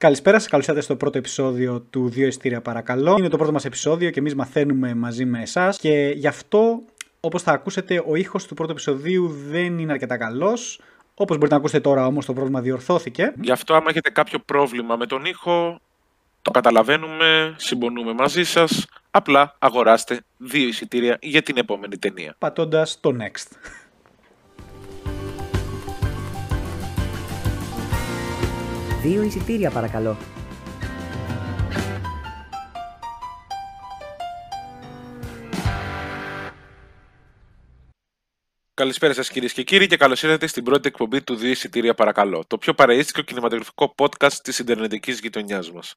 Καλησπέρα σας, καλώς ήρθατε στο πρώτο επεισόδιο του Δύο Ειστήρια Παρακαλώ. Είναι το πρώτο μας επεισόδιο και εμείς μαθαίνουμε μαζί με εσάς. Και γι' αυτό, όπως θα ακούσετε, ο ήχος του πρώτου επεισοδίου δεν είναι αρκετά καλός. Όπως μπορείτε να ακούσετε τώρα, όμως το πρόβλημα διορθώθηκε. Γι' αυτό, άμα έχετε κάποιο πρόβλημα με τον ήχο, το καταλαβαίνουμε, συμπονούμε μαζί σας. Απλά αγοράστε δύο εισιτήρια για την επόμενη ταινία. Πατώντας το next. Δύο εισιτήρια παρακαλώ. Καλησπέρα σας κυρίες και κύριοι και καλώς ήρθατε στην πρώτη εκπομπή του Δύο Εισιτήρια Παρακαλώ, το πιο παραίστικο κινηματογραφικό podcast της Ιντερνετικής γειτονιάς μας.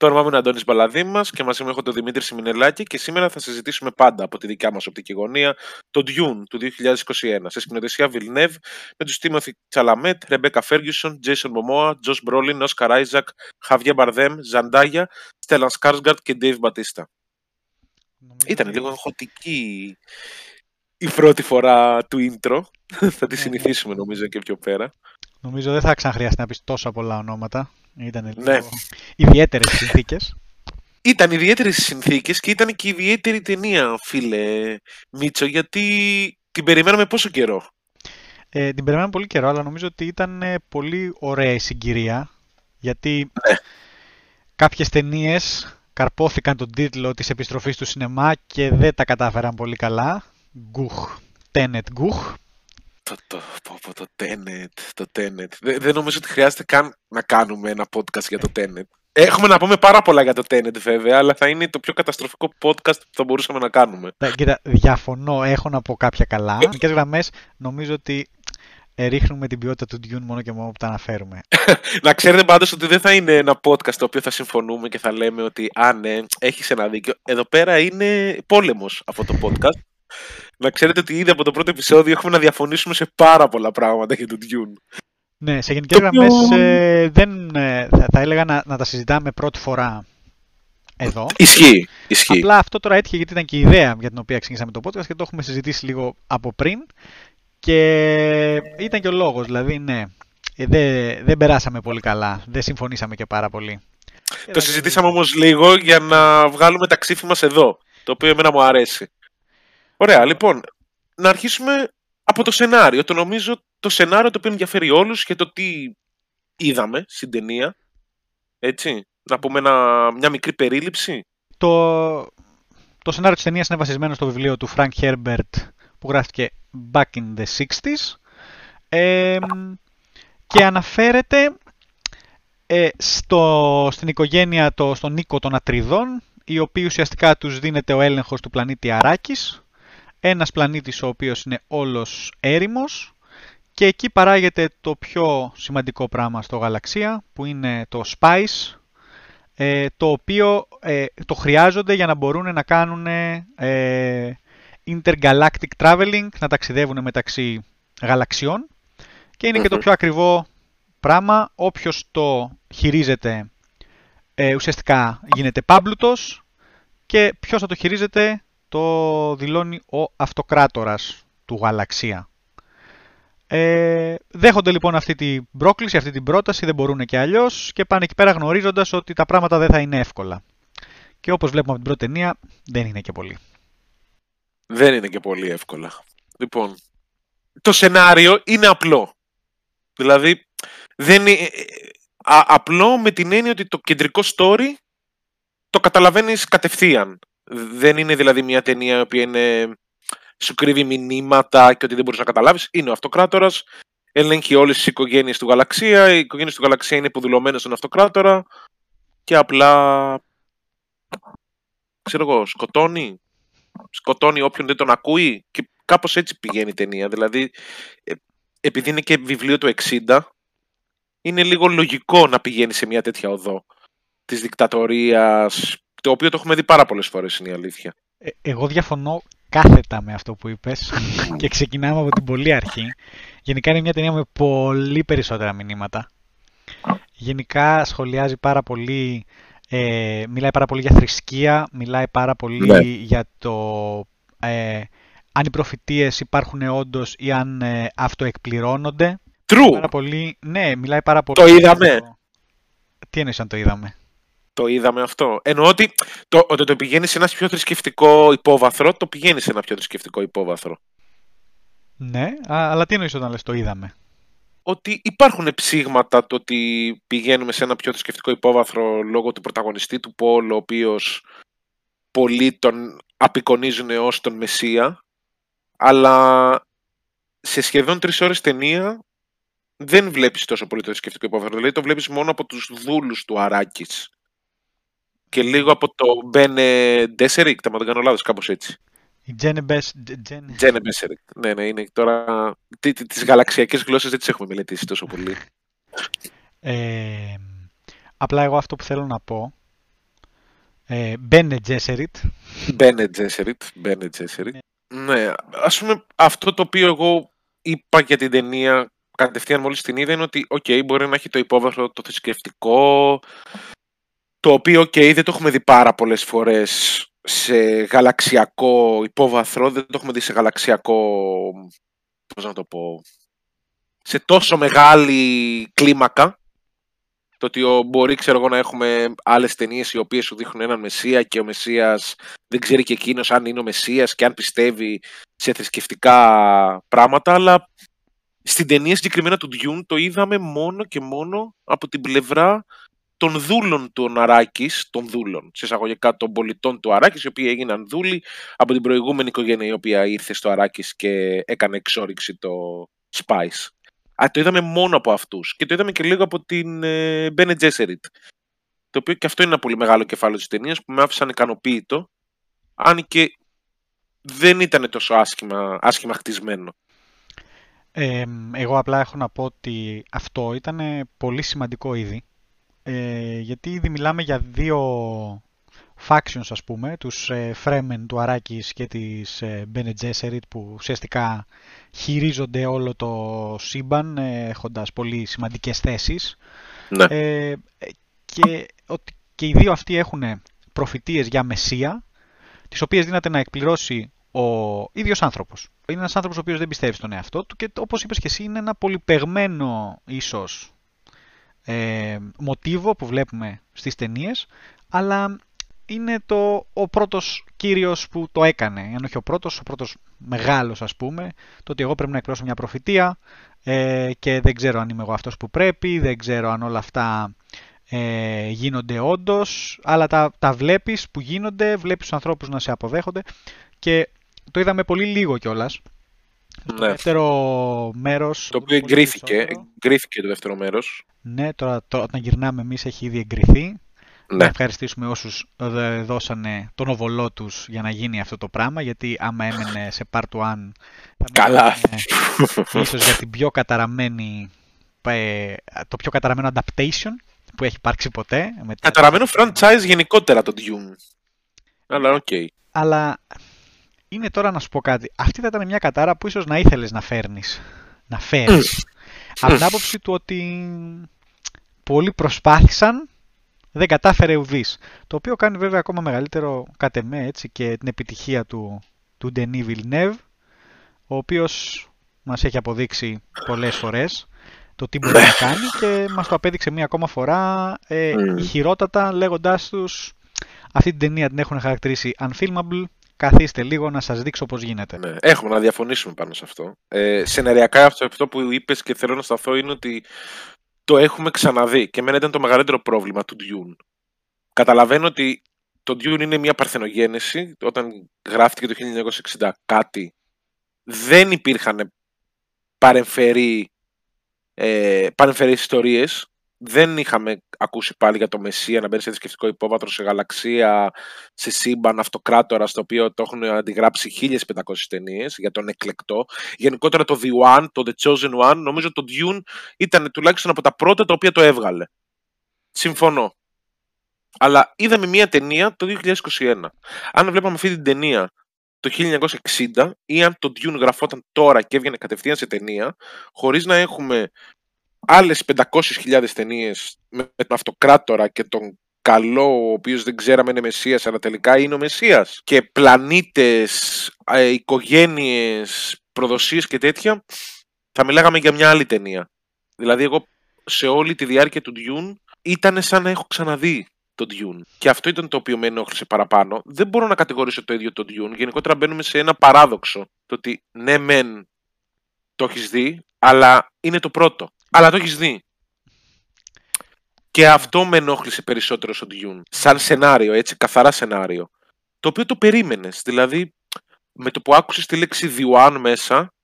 Το όνομά μου είναι Αντώνης Μπαλαδήμα και μαζί μου έχω τον Δημήτρη Σιμινελάκη και σήμερα θα συζητήσουμε πάντα από τη δικιά μας οπτική γωνία το Dune του 2021 σε σκηνοθεσία Villeneuve με τους Τίμωθη Τσαλαμέτ, Ρεμπέκα Φέργιουσον, Τζέισον Μομόα, Τζο Μπρόλιν, Όσκαρ Άιζακ, Χαβιέ Μπαρδέμ, Ζαντάγια, Στέλλαν Σκάρσγκαρντ και Ντέιβ Μπατίστα. Ήταν λίγο αγχωτική η πρώτη φορά του intro. θα τη συνηθίσουμε νομίζω και πιο πέρα. Νομίζω δεν θα ξαναχρειαστεί να πεις τόσα πολλά ονόματα. Ήταν Ναι. ιδιαίτερες συνθήκες. Ήταν ιδιαίτερες συνθήκες και ήταν και ιδιαίτερη ταινία, φίλε Μίτσο, γιατί την περιμέναμε πόσο καιρό; Ε, την περιμέναμε πολύ καιρό, αλλά νομίζω ότι ήταν ε, πολύ ωραία η συγκυρία. Γιατί Ναι. κάποιες ταινίες καρπόθηκαν τον τίτλο της επιστροφής του σινεμά και δεν τα κατάφεραν πολύ καλά. Γκουχ. Τένετ γκουχ. Το, το, πω, πω, το Tenet, το Tenet. Δεν, δεν νομίζω ότι χρειάζεται καν να κάνουμε ένα podcast για το Tenet. Έχουμε να πούμε πάρα πολλά για το Tenet βέβαια, αλλά θα είναι το πιο καταστροφικό podcast που θα μπορούσαμε να κάνουμε. Τα- Κοίτα, διαφωνώ, έχω να πω κάποια καλά. Ε. Γενικές γραμμές νομίζω ότι ε, ρίχνουμε την ποιότητα του Dune μόνο και μόνο που τα αναφέρουμε. Να ξέρετε πάντως ότι δεν θα είναι ένα podcast το οποίο θα συμφωνούμε και θα λέμε ότι «Α, ναι, έχεις ένα δίκιο». Εδώ πέρα είναι πόλεμος αυτό το podcast. Να ξέρετε ότι ήδη από το πρώτο επεισόδιο έχουμε να διαφωνήσουμε σε πάρα πολλά πράγματα για τον Dune. Ναι, σε γενικές Το οποίο- γραμμές ε, δεν, ε, θα, θα έλεγα να, να τα συζητάμε πρώτη φορά εδώ. Ισχύει, ισχύει. Απλά αυτό τώρα έτυχε γιατί ήταν και η ιδέα για την οποία ξεκινήσαμε το podcast και το έχουμε συζητήσει λίγο από πριν και ήταν και ο λόγος, δηλαδή ναι, ε, δεν, δεν περάσαμε πολύ καλά, δεν συμφωνήσαμε και πάρα πολύ. Το συζητήσαμε όμως λίγο για να βγάλουμε τα ξύφη μας εδώ, το οποίο εμένα μου αρέσει. Ωραία, λοιπόν, να αρχίσουμε από το σενάριο. Το νομίζω το σενάριο το οποίο ενδιαφέρει όλους και το τι είδαμε στην ταινία. Έτσι, να πούμε ένα- μια μικρή περίληψη. Το, το σενάριο της ταινίας είναι βασισμένο στο βιβλίο του Frank Herbert που γράφτηκε Back in the 60s ε, και αναφέρεται ε, στο, στην οικογένεια, το, στον οίκο των Ατριδών οι οποίοι ουσιαστικά τους δίνεται ο έλεγχος του πλανήτη Αράκης ένας πλανήτης ο οποίος είναι όλος έρημος και εκεί παράγεται το πιο σημαντικό πράγμα στο γαλαξία που είναι το Spice ε, το οποίο ε, το χρειάζονται για να μπορούν να κάνουν ε, intergalactic traveling, να ταξιδεύουν μεταξύ γαλαξιών και είναι και το Μμμ. πιο ακριβό πράγμα. Όποιος το χειρίζεται ε, ουσιαστικά γίνεται πάμπλουτος και ποιος θα το χειρίζεται; Το δηλώνει ο αυτοκράτορας του γαλαξία. Ε, δέχονται λοιπόν αυτή την πρόκληση, αυτή την πρόταση, δεν μπορούν και αλλιώς και πάνε εκεί πέρα γνωρίζοντας ότι τα πράγματα δεν θα είναι εύκολα. Και όπως βλέπουμε από την πρώτη ταινία, δεν είναι και πολύ. Δεν είναι και πολύ εύκολα. Λοιπόν, το σενάριο είναι απλό. Δηλαδή, δεν είναι, α- απλό με την έννοια ότι το κεντρικό story το καταλαβαίνεις κατευθείαν. Δεν είναι δηλαδή μια ταινία η οποία είναι, σου κρύβει μηνύματα και ότι δεν μπορείς να καταλάβεις. Είναι ο αυτοκράτορας, ελέγχει όλες τις οικογένειες του γαλαξία, οι οικογένειες του γαλαξία είναι υποδουλωμένες στον αυτοκράτορα και απλά, ξέρω εγώ, σκοτώνει σκοτώνει όποιον δεν τον ακούει και κάπως έτσι πηγαίνει η ταινία. Δηλαδή, ε, επειδή είναι και βιβλίο του 60, είναι λίγο λογικό να πηγαίνει σε μια τέτοια οδό της δικτατορίας, το οποίο το έχουμε δει πάρα πολλές φορές, είναι η αλήθεια. Ε, εγώ διαφωνώ κάθετα με αυτό που είπες και ξεκινάμε από την πολύ αρχή. Γενικά είναι μια ταινία με πολύ περισσότερα μηνύματα. Γενικά σχολιάζει πάρα πολύ, ε, μιλάει πάρα πολύ για θρησκεία, μιλάει πάρα πολύ Ναι. για το ε, αν οι προφητείες υπάρχουν όντως ή αν ε, αυτοεκπληρώνονται. True! Πάρα πολύ, ναι, μιλάει πάρα πολύ. Το για είδαμε. το- Τι εννοείς αν το είδαμε; Το είδαμε αυτό. Εννοώ ότι το, ότι το πηγαίνει σε ένα πιο θρησκευτικό υπόβαθρο, το πηγαίνει σε ένα πιο θρησκευτικό υπόβαθρο. Ναι, α, αλλά τι εννοείς όταν λες το είδαμε; Ότι υπάρχουν ψήγματα το ότι πηγαίνουμε σε ένα πιο θρησκευτικό υπόβαθρο λόγω του πρωταγωνιστή του Πολ, ο οποίος πολλοί τον απεικονίζουν ως τον Μεσσία, αλλά σε σχεδόν τρεις ώρες ταινία δεν βλέπεις τόσο πολύ το θρησκευτικό υπόβαθρο. Δηλαδή το βλέπεις μόνο από τους δούλους του Αράκης. Και λίγο από το Μπένε Ντέσερικ, αν δεν κάνω λάθος, κάπως έτσι. Η Τζένε Μπες... Τζένε... Τζένε Μπέσερικ. Ναι, ναι, είναι τώρα... Τι- τι- Τις γαλαξιακές γλώσσες δεν τις έχουμε μελετήσει τόσο πολύ. Ε, απλά εγώ αυτό που θέλω να πω ε, Μπένε Τζέσεριτ Μπένε Τζέσεριτ. Μπένε Τζέσεριτ. Ναι, ας πούμε αυτό το οποίο εγώ είπα για την ταινία κατευθείαν μόλις την είδα είναι ότι οκ, μπορεί να έχει το υπόβαθρο το θρησκευτικό το οποίο οκ, δεν το έχουμε δει πάρα πολλές φορές σε γαλαξιακό υπόβαθρο, δεν το έχουμε δει σε γαλαξιακό, πώς να το πω, σε τόσο μεγάλη κλίμακα. Το ότι ο- μπορεί ξέρω εγώ, να έχουμε άλλες ταινίες οι οποίες σου δείχνουν έναν Μεσσία και ο Μεσσίας δεν ξέρει και εκείνος αν είναι ο Μεσσίας και αν πιστεύει σε θρησκευτικά πράγματα, αλλά στην ταινία συγκεκριμένα του Dune το είδαμε μόνο και μόνο από την πλευρά των δούλων του Αράκης, των δούλων, σε εισαγωγικά των πολιτών του Αράκης, οι οποίοι έγιναν δούλοι από την προηγούμενη οικογένεια η οποία ήρθε στο Αράκης και έκανε εξόριξη το Spice. Α, το είδαμε μόνο από αυτούς και το είδαμε και λίγο από την ε, Bene Gesserit. Το οποίο και αυτό είναι ένα πολύ μεγάλο κεφάλαιο της ταινίας που με άφησαν ικανοποίητο, αν και δεν ήταν τόσο άσχημα, άσχημα χτισμένο. Ε, εγώ απλά έχω να πω ότι αυτό ήταν πολύ σημαντικό ήδη. Ε, γιατί ήδη μιλάμε για δύο factions ας πούμε, τους ε, Fremen του Αράκης και της ε, Bene Gesserit που ουσιαστικά χειρίζονται όλο το σύμπαν ε, έχοντας πολύ σημαντικές θέσεις. Ναι. Ε, και ότι και οι δύο αυτοί έχουν προφητείες για μεσία, τις οποίες δύναται να εκπληρώσει ο ίδιος άνθρωπος. Είναι ένας άνθρωπος ο οποίος δεν πιστεύει στον εαυτό του και όπως είπες και εσύ είναι ένα πολυπεγμένο ίσως ε, μοτίβο που βλέπουμε στις ταινίες, αλλά είναι το, ο πρώτος κύριος που το έκανε, αν όχι ο πρώτος, ο πρώτος μεγάλος ας πούμε, το ότι εγώ πρέπει να εκπληρώσω μια προφητεία ε, και δεν ξέρω αν είμαι εγώ αυτός που πρέπει, δεν ξέρω αν όλα αυτά ε, γίνονται όντως, αλλά τα, τα βλέπεις που γίνονται, βλέπεις τους ανθρώπους να σε αποδέχονται και το είδαμε πολύ λίγο κιόλας. Το Ναι. δεύτερο μέρος... Το οποίο πολύ εγκρίθηκε, περισσότερο. εγκρίθηκε το δεύτερο μέρος. Ναι, τώρα, τώρα όταν γυρνάμε εμείς έχει ήδη εγκριθεί. Να Ναι. ευχαριστήσουμε όσους ε, δώσανε τον οβολό τους για να γίνει αυτό το πράγμα, γιατί άμα έμενε σε part 1 θα Καλά. μιλάμε ίσως για την πιο καταραμένη, ε, το πιο καταραμένο adaptation που έχει υπάρξει ποτέ. Με τη- Καταραμένο franchise γενικότερα το Dune. Αλλά οκ. Αλλά είναι τώρα να σου πω κάτι. Αυτή θα ήταν μια κατάρα που ίσως να ήθελες να φέρνεις. Να φέρεις. Από την άποψη του ότι πολλοί προσπάθησαν, δεν κατάφερε ουδείς. Το οποίο κάνει βέβαια ακόμα μεγαλύτερο κατ' εμέ έτσι, και την επιτυχία του, του Denis Villeneuve, ο οποίος μας έχει αποδείξει πολλές φορές το τι μπορεί να κάνει και μας το απέδειξε μία ακόμα φορά ε, Μμμ. ηχηρότατα λέγοντάς τους αυτή την ταινία την έχουν χαρακτηρίσει unfilmable, καθίστε λίγο να σας δείξω πώς γίνεται. Ναι. Έχουμε να διαφωνήσουμε πάνω σε αυτό. Ε, σενεριακά αυτό, αυτό που είπες και θέλω να σταθώ είναι ότι το έχουμε ξαναδεί και εμένα ήταν το μεγαλύτερο πρόβλημα του Dune. Καταλαβαίνω ότι το Dune είναι μια παρθενογένεση. Όταν γράφτηκε το 1960 κάτι, δεν υπήρχαν παρεμφερεί, ε, παρεμφερείς ιστορίες. Δεν είχαμε ακούσει πάλι για το Μεσσία να μπαίνει σε θρησκευτικό υπόβαθρο, σε γαλαξία, σε σύμπαν, αυτοκράτορα, στο οποίο το έχουν αντιγράψει 1500 ταινίες για τον εκλεκτό. Γενικότερα το The One, το The Chosen One, νομίζω το Dune ήταν τουλάχιστον από τα πρώτα τα οποία το έβγαλε. Συμφωνώ. Αλλά είδαμε μία ταινία το 2021. Αν βλέπαμε αυτή την ταινία το 1960 ή αν το Dune γραφόταν τώρα και έβγαινε κατευθείαν σε ταινία, χωρίς να έχουμε άλλες 500.000 ταινίες με τον αυτοκράτορα και τον καλό, ο οποίος δεν ξέραμε είναι Μεσσίας, αλλά τελικά είναι ο Μεσσίας. Και πλανήτες, ε, οικογένειες, προδοσίες και τέτοια, θα μιλάγαμε για μια άλλη ταινία. Δηλαδή εγώ σε όλη τη διάρκεια του Dune ήταν σαν να έχω ξαναδεί το Dune. Και αυτό ήταν το οποίο με ενόχλησε παραπάνω. Δεν μπορώ να κατηγορήσω το ίδιο το Dune. Γενικότερα μπαίνουμε σε ένα παράδοξο. Το ότι ναι, μεν το έχεις δει, αλλά είναι το πρώτο. Αλλά το έχεις δει. Και αυτό με ενόχλησε περισσότερο στο Dune. Σαν σενάριο, έτσι, καθαρά σενάριο. Το οποίο το περίμενες. Δηλαδή, με το που άκουσες τη λέξη Διουάν μέσα,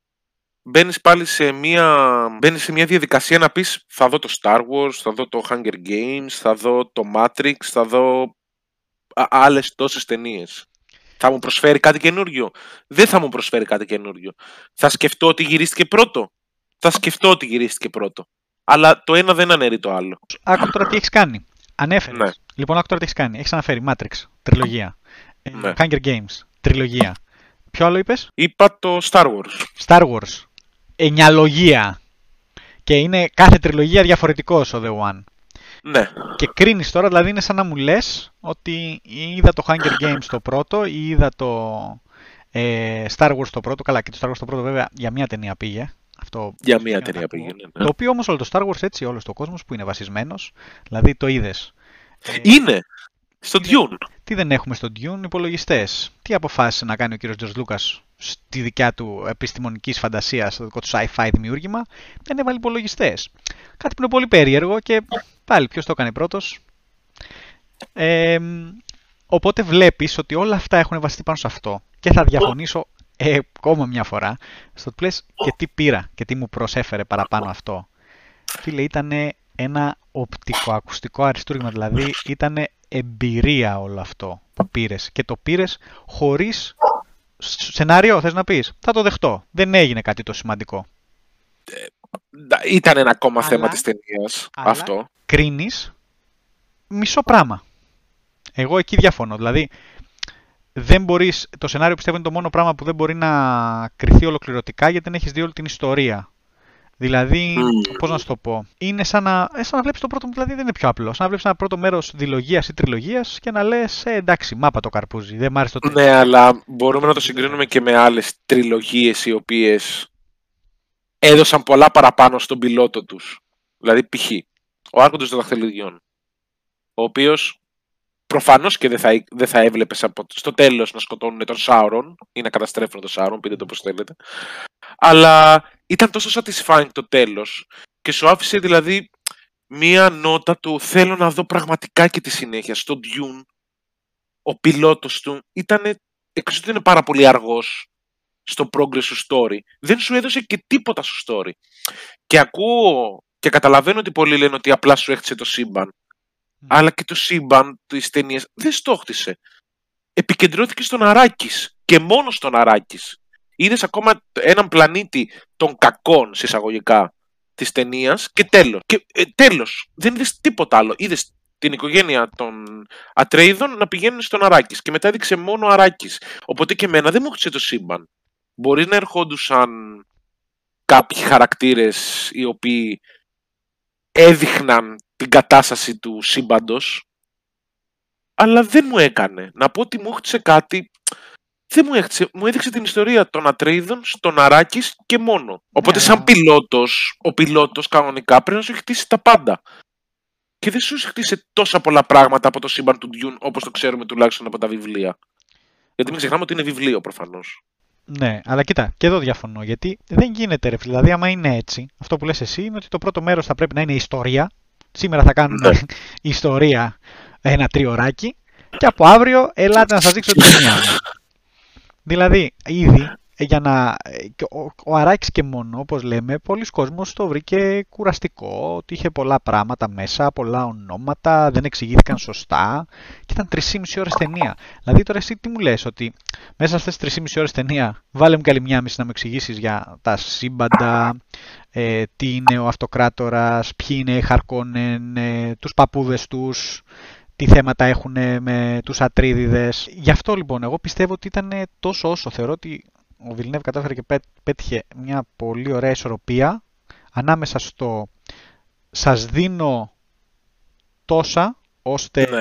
μπαίνεις πάλι σε μια, μπαίνεις σε μια διαδικασία να πεις θα δω το Star Wars, θα δω το Hunger Games, θα δω το Matrix, θα δω άλλες τόσες ταινίες. Θα μου προσφέρει κάτι καινούριο. Δεν θα μου προσφέρει κάτι καινούριο. Θα σκεφτώ ότι γυρίστηκε πρώτο. Θα σκεφτώ ότι γυρίστηκε πρώτο. Αλλά το ένα δεν αναιρεί το άλλο. Άκου τώρα τι έχεις κάνει. Ανέφερες. Ναι. Λοιπόν, άκου τώρα τι έχεις κάνει. Έχεις αναφέρει Matrix, τριλογία. Ε, Ναι. Hunger Games, τριλογία. Ποιο άλλο είπες, Είπα το Star Wars. Star Wars. Ενιαλογία. Και είναι κάθε τριλογία διαφορετικός ο The One. Ναι. Και κρίνεις τώρα, δηλαδή είναι σαν να μου λες ότι είδα το Hunger Games το πρώτο ή είδα το ε, Star Wars το πρώτο. Καλά, και το Star Wars το πρώτο βέβαια για μία ταινία πήγε. Αυτό Για είναι μία ένα ταινία κακό. πήγαινε. ναι. Το οποίο όμως όλο το Star Wars έτσι, όλος το κόσμος που είναι βασισμένος, δηλαδή το είδες. Είναι. Στο Dune. Τι δεν έχουμε στο Dune, υπολογιστές. Τι αποφάσισε να κάνει ο κύριος George Lucas στη δικιά του επιστημονικής φαντασίας, στο δικό του sci-fi δημιούργημα, δεν έβαλε υπολογιστές. Κάτι που είναι πολύ περίεργο και πάλι ποιος το έκανε πρώτος. Ε, οπότε βλέπεις ότι όλα αυτά έχουν βασιστεί πάνω σε αυτό και θα διαφωνήσω ε, ακόμα μια φορά στο ότι λες και τι πήρα και τι μου προσέφερε παραπάνω αυτό. Φίλε, ήταν ένα οπτικοακουστικό αριστούργημα, δηλαδή ήταν εμπειρία όλο αυτό που πήρες και το πήρες χωρίς σ- σενάριο, θες να πεις; Θα το δεχτώ. Δεν έγινε κάτι το σημαντικό. Ντα- Ήταν ένα ακόμα Αλλά- θέμα της ταινίας αλλά- αυτό. κρίνεις μισό πράγμα. Εγώ εκεί διαφωνώ. Δηλαδή, δεν μπορείς, το σενάριο πιστεύω είναι το μόνο πράγμα που δεν μπορεί να κρυθεί ολοκληρωτικά γιατί δεν έχεις δει όλη την ιστορία. Δηλαδή, Μμμ. πώς να σου το πω, είναι σαν να, ε, σαν να βλέπεις το πρώτο, δηλαδή δεν είναι πιο απλό. Σαν να βλέπεις ένα πρώτο μέρος δηλογίας ή τριλογίας και να λες, ε, εντάξει, μάπα το καρπούζι, δεν μ' άρεσε το Ναι, αλλά μπορούμε να το συγκρίνουμε και με άλλες τριλογίες οι οποίες έδωσαν πολλά παραπάνω στον πιλότο τους. Δηλαδή, π.χ. ο Άρχοντος των Δαχτυλιδιών, ο οποίος προφανώς και δεν θα, δεν θα έβλεπες από, στο τέλος να σκοτώνουν τον Σάουρον ή να καταστρέφουν τον Σάουρον, πείτε το όπως θέλετε. Αλλά ήταν τόσο satisfying το τέλος και σου άφησε δηλαδή μία νότα του θέλω να δω πραγματικά και τη συνέχεια. Στο Dune ο πιλότος του ήταν, εκτός ότι είναι πάρα πολύ αργός στο progress σου story, δεν σου έδωσε και τίποτα στο story. Και ακούω και καταλαβαίνω ότι πολλοί λένε ότι απλά σου έχτισε το σύμπαν. Αλλά και το σύμπαν της ταινίας δεν στόχτησε. Επικεντρώθηκε στον Αράκης και μόνο στον Αράκης. Είδες ακόμα έναν πλανήτη των κακών, συσσαγωγικά, της ταινίας και τέλος. Και ε, τέλος. Δεν είδες τίποτα άλλο. Είδες την οικογένεια των Ατρέιδων να πηγαίνουν στον Αράκης και μετά έδειξε μόνο ο Αράκης. Οπότε και εμένα δεν μου έχτισε το σύμπαν. Μπορείς να ερχόντουσαν κάποιοι χαρακτήρες οι οποίοι έδειχναν την κατάσταση του σύμπαντος αλλά δεν μου έκανε. Να πω ότι μου έχτισε κάτι δεν μου έδειξε, μου έδειξε την ιστορία των Ατρέιδων στον Αράκης και μόνο. Οπότε Ναι, σαν αλλά- πιλότος, ο πιλότος κανονικά πρέπει να σου έχει χτίσει τα πάντα. Και δεν σου έχει χτίσει τόσα πολλά πράγματα από το σύμπαν του Dune όπως το ξέρουμε τουλάχιστον από τα βιβλία. Γιατί μην ξεχνάμε ότι είναι βιβλίο προφανώς. Ναι, αλλά κοίτα, και εδώ διαφωνώ. Γιατί δεν γίνεται, ρε φίλε. Δηλαδή, άμα είναι έτσι, αυτό που λες εσύ είναι ότι το πρώτο μέρος θα πρέπει να είναι ιστορία. Σήμερα θα κάνουμε Ναι. ιστορία ένα τριωράκι. Και από αύριο, ελάτε να σας δείξω την ταινία μου. Δηλαδή, ήδη ε, για να. ε, και Ο, ο Αράκης και μόνο, όπως λέμε, πολλοί κόσμος το βρήκε κουραστικό, ότι είχε πολλά πράγματα μέσα, πολλά ονόματα, δεν εξηγήθηκαν σωστά και ήταν 3,5 ώρες ταινία. Δηλαδή τώρα εσύ τι μου λες, ότι μέσα στις 3,5 ώρες ταινία βάλε μου καλή μια μισή να μου εξηγήσεις για τα σύμπαντα, ε, τι είναι ο αυτοκράτορας, ποιοι είναι οι Χαρκόνεν, ε, τους παππούδες τους, τι θέματα έχουν με τους Ατρείδες. Γι' αυτό λοιπόν εγώ πιστεύω ότι ήταν τόσο όσο θεωρώ ότι ο Βιλνέβ κατάφερε και πέ- πέτυχε μια πολύ ωραία ισορροπία ανάμεσα στο σας δίνω τόσα ώστε Ναι.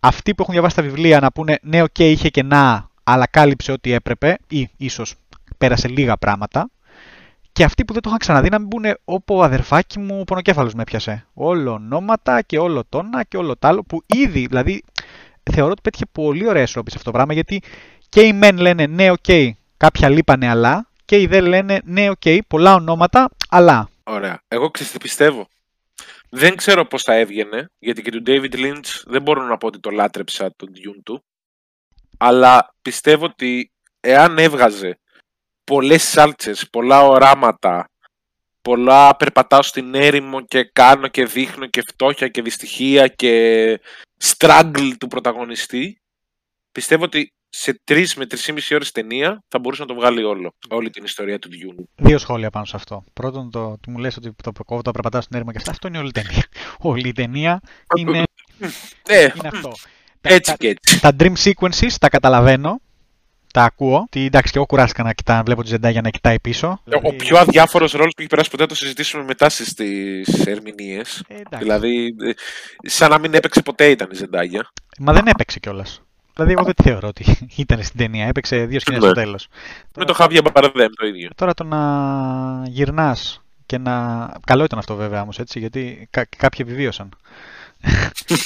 αυτοί που έχουν διαβάσει τα βιβλία να πούνε ναι, οκ, είχε κενά, αλλά κάλυψε ό,τι έπρεπε ή ίσως πέρασε λίγα πράγματα και αυτοί που δεν το είχαν ξαναδεί να μην πούνε όπου αδερφάκι μου ο πονοκέφαλος με έπιασε. Όλο ονόματα και όλο το 'να και όλο τ' άλλο που ήδη, δηλαδή θεωρώ ότι πέτυχε πολύ ωραία ισορροπία σε αυτό το πράγμα γιατί και οι μεν λένε ναι, OK, okay, κάποια λείπανε αλλά και οι δε λένε ναι, OK, okay, πολλά ονόματα αλλά. Ωραία. Εγώ ξέρεις τι πιστεύω. Δεν ξέρω πώς θα έβγαινε, γιατί και του David Lynch δεν μπορώ να πω ότι το λάτρεψα τον Dune του, αλλά πιστεύω ότι εάν έβγαζε πολλές σάλτσες, πολλά οράματα, πολλά περπατάω στην έρημο και κάνω και δείχνω και φτώχεια και δυστυχία και struggle του πρωταγωνιστή, πιστεύω ότι σε τρεις με τρεις ή μισή ώρες ταινία θα μπορούσε να το βγάλει όλο. Όλη την ιστορία του Dune. Δύο σχόλια πάνω σε αυτό. Πρώτον, το, το μου λες ότι το προκόβω, το περπατάω στην έρημο και αυτά. Αυτό είναι όλη η ταινία. Όλη η ταινία είναι, Ε, είναι αυτό. έτσι τα, και έτσι. τα dream sequences τα καταλαβαίνω. Τα ακούω. Τι, εντάξει, και εγώ κουράστηκα να κοιτάω, βλέπω τη Ζεντάγια να κοιτάει πίσω. Ο πιο αδιάφορος ρόλος που έχει περάσει ποτέ θα το συζητήσουμε μετά στις ερμηνείες. Ε, εντάξει. Δηλαδή, ε, σαν να μην έπαιξε ποτέ ήταν η Ζεντάγια. Μα δεν έπαιξε κιόλας. Δηλαδή, εγώ δεν τη θεωρώ ότι ήταν στην ταινία. Έπαιξε δύο σκηνές Ναι. στο τέλος. Με το Χάβια Μπαρδέμ το ίδιο. Τώρα το να γυρνάς και να. Καλό ήταν αυτό βέβαια όμως έτσι, γιατί κα- κάποιοι επιβίωσαν.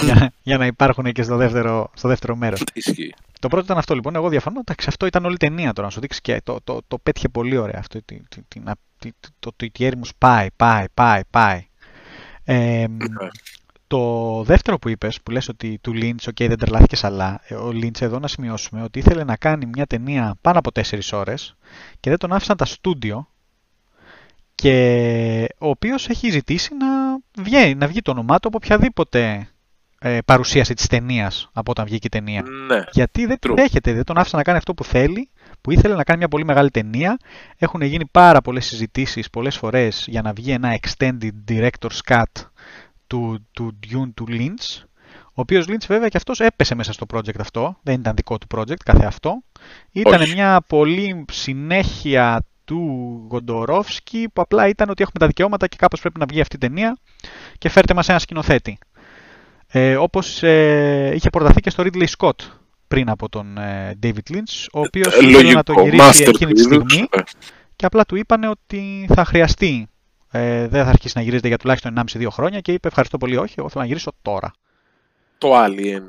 Για, για να υπάρχουν και στο δεύτερο, στο δεύτερο μέρος. Ισχύει. Το πρώτο ήταν αυτό λοιπόν. Εγώ διαφωνώ. Εντάξει, αυτό ήταν όλη η ταινία τώρα να σου δείξει και το, το, το πέτυχε πολύ ωραία αυτό. Τι, τι, τι, να- τι- το, το, το, η έρημος πάει, πάει, πάει, πάει. Ε, το δεύτερο που είπες, που λες ότι του Lynch, ok, δεν τρελάθηκες αλλά, ε, ο Lynch εδώ να σημειώσουμε ότι ήθελε να κάνει μια ταινία πάνω από 4 ώρες και δεν τον άφησαν τα στούντιο και ο οποίος έχει ζητήσει να βγει, να βγει το όνομά του από οποιαδήποτε ε, παρουσίαση της ταινίας από όταν βγήκε η ταινία. Ναι. Γιατί δεν True. δέχεται, δεν τον άφησαν να κάνει αυτό που θέλει, που ήθελε να κάνει μια πολύ μεγάλη ταινία. Έχουν γίνει πάρα πολλές συζητήσεις πολλές φορές για να βγει ένα extended director's cut του, του Dune του Lynch, ο οποίος Lynch βέβαια και αυτός έπεσε μέσα στο project αυτό, δεν ήταν δικό του project καθε αυτό. Ήταν Όχι. μια πολύ συνέχεια του Γοντορόφσκι που απλά ήταν ότι έχουμε τα δικαιώματα και κάπως πρέπει να βγει αυτή η ταινία και φέρτε μας ένα σκηνοθέτη. Ε, όπως ε, είχε προταθεί και στο Ridley Scott πριν από τον ε, David Lynch, ο οποίος Ε, ήθελε να το Λογικό. γυρίσει Master εκείνη τη του είδους. στιγμή Ε, και απλά του είπανε ότι θα χρειαστεί. Ε, δεν θα αρχίσει να γυρίζεται για τουλάχιστον 1,5-2 χρόνια και είπε ευχαριστώ πολύ, όχι, εγώ θέλω να γυρίσω τώρα. Το Alien.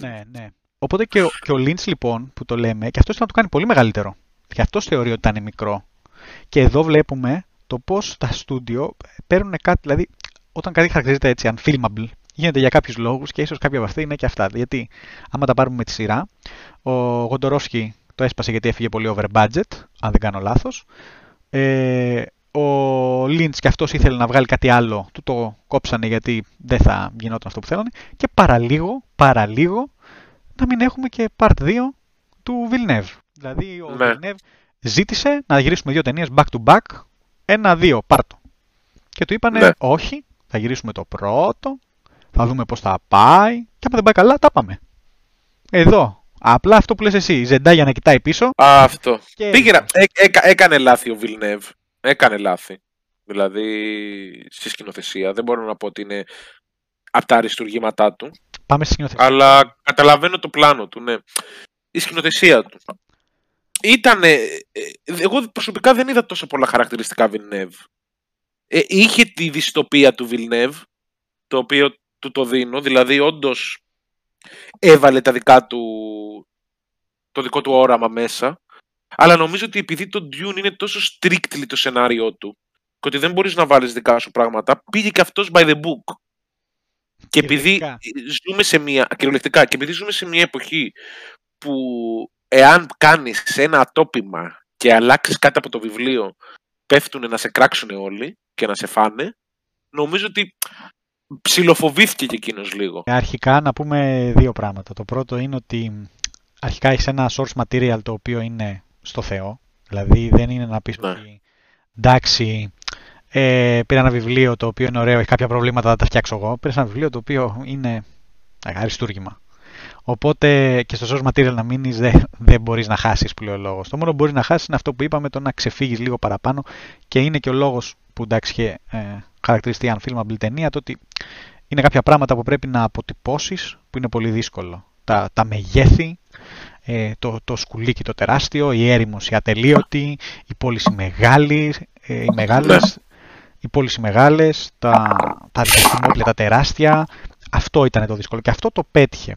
ναι, ναι. Οπότε και ο, και ο Lynch λοιπόν που το λέμε, και αυτός ήθελε να το κάνει πολύ μεγαλύτερο. Και αυτός θεωρεί ότι ήταν μικρό. Και εδώ βλέπουμε το πώς τα στούντιο παίρνουν κάτι, δηλαδή όταν κάτι χαρακτηρίζεται έτσι unfilmable, γίνεται για κάποιους λόγους και ίσως κάποια από αυτά είναι και αυτά. Γιατί άμα τα πάρουμε με τη σειρά, ο Γοντορόφσκι το έσπασε γιατί έφυγε πολύ over budget, αν δεν κάνω λάθος. Ε, ο Lynch και αυτός ήθελε να βγάλει κάτι άλλο, του το κόψανε γιατί δεν θα γινόταν αυτό που θέλανε και παραλίγο, παραλίγο να μην έχουμε και part 2 του Villeneuve. Δηλαδή ο Ναι. Villeneuve ζήτησε να γυρίσουμε δύο ταινίες back to back, ένα-δύο, πάρτο. Και του είπανε Ναι. όχι, θα γυρίσουμε το πρώτο, θα δούμε πώς θα πάει και άμα δεν πάει καλά τα πάμε. Εδώ, απλά αυτό που λες εσύ, η Ζεντάγια να κοιτάει πίσω Α, αυτό. και... Πήγαινα, έ- έκα- έκανε λάθη ο Βιλνεύ. Έκανε λάθη. Δηλαδή στη σκηνοθεσία. Δεν μπορώ να πω ότι είναι από τα αριστουργήματά του. Πάμε στη σκηνοθεσία. Αλλά καταλαβαίνω το πλάνο του, ναι. Η σκηνοθεσία του. Ήτανε... ε, Εγώ προσωπικά δεν είδα τόσο πολλά χαρακτηριστικά Βιλνεύ. Ε, είχε τη δυστοπία του Βιλνεύ, το οποίο του το δίνω. Δηλαδή, όντως έβαλε τα δικά του, το δικό του όραμα μέσα. Αλλά νομίζω ότι επειδή το Dune είναι τόσο strictly το σενάριό του και ότι δεν μπορείς να βάλεις δικά σου πράγματα, πήγε και αυτός by the book. Και επειδή Κυριολεκτικά. ζούμε σε μια, κυριολεκτικά, και επειδή ζούμε σε μια εποχή που εάν κάνεις ένα ατόπιμα και αλλάξεις κάτι από το βιβλίο, πέφτουν να σε κράξουν όλοι και να σε φάνε, νομίζω ότι ψιλοφοβήθηκε και εκείνος λίγο. Αρχικά να πούμε δύο πράγματα. Το πρώτο είναι ότι αρχικά έχεις ένα source material το οποίο είναι στο Θεό. Δηλαδή δεν είναι να πεις Ναι. ότι εντάξει, ε, πήρα ένα βιβλίο το οποίο είναι ωραίο, έχει κάποια προβλήματα, θα τα φτιάξω εγώ. Πήρα ένα βιβλίο το οποίο είναι ε, αριστούργημα. Οπότε και στο source material να μείνεις δεν, δεν μπορείς να χάσεις που λέει ο λόγος. Το μόνο που μπορείς να χάσεις είναι αυτό που είπαμε, το να ξεφύγεις λίγο παραπάνω και είναι και ο λόγος που εντάξει είχε ε, χαρακτηριστεί unfilmable ταινία, το ότι είναι κάποια πράγματα που πρέπει να αποτυπώσεις που είναι πολύ δύσκολο. Τα, τα μεγέθη, ε, το, το σκουλίκι το τεράστιο, η έρημος η ατελείωτη, η πόλη η μεγάλη, ε, οι μεγάλες, οι πόλεις οι μεγάλες, τα, τα διαστημόπλια τα τεράστια. Αυτό ήταν το δύσκολο και αυτό το πέτυχε.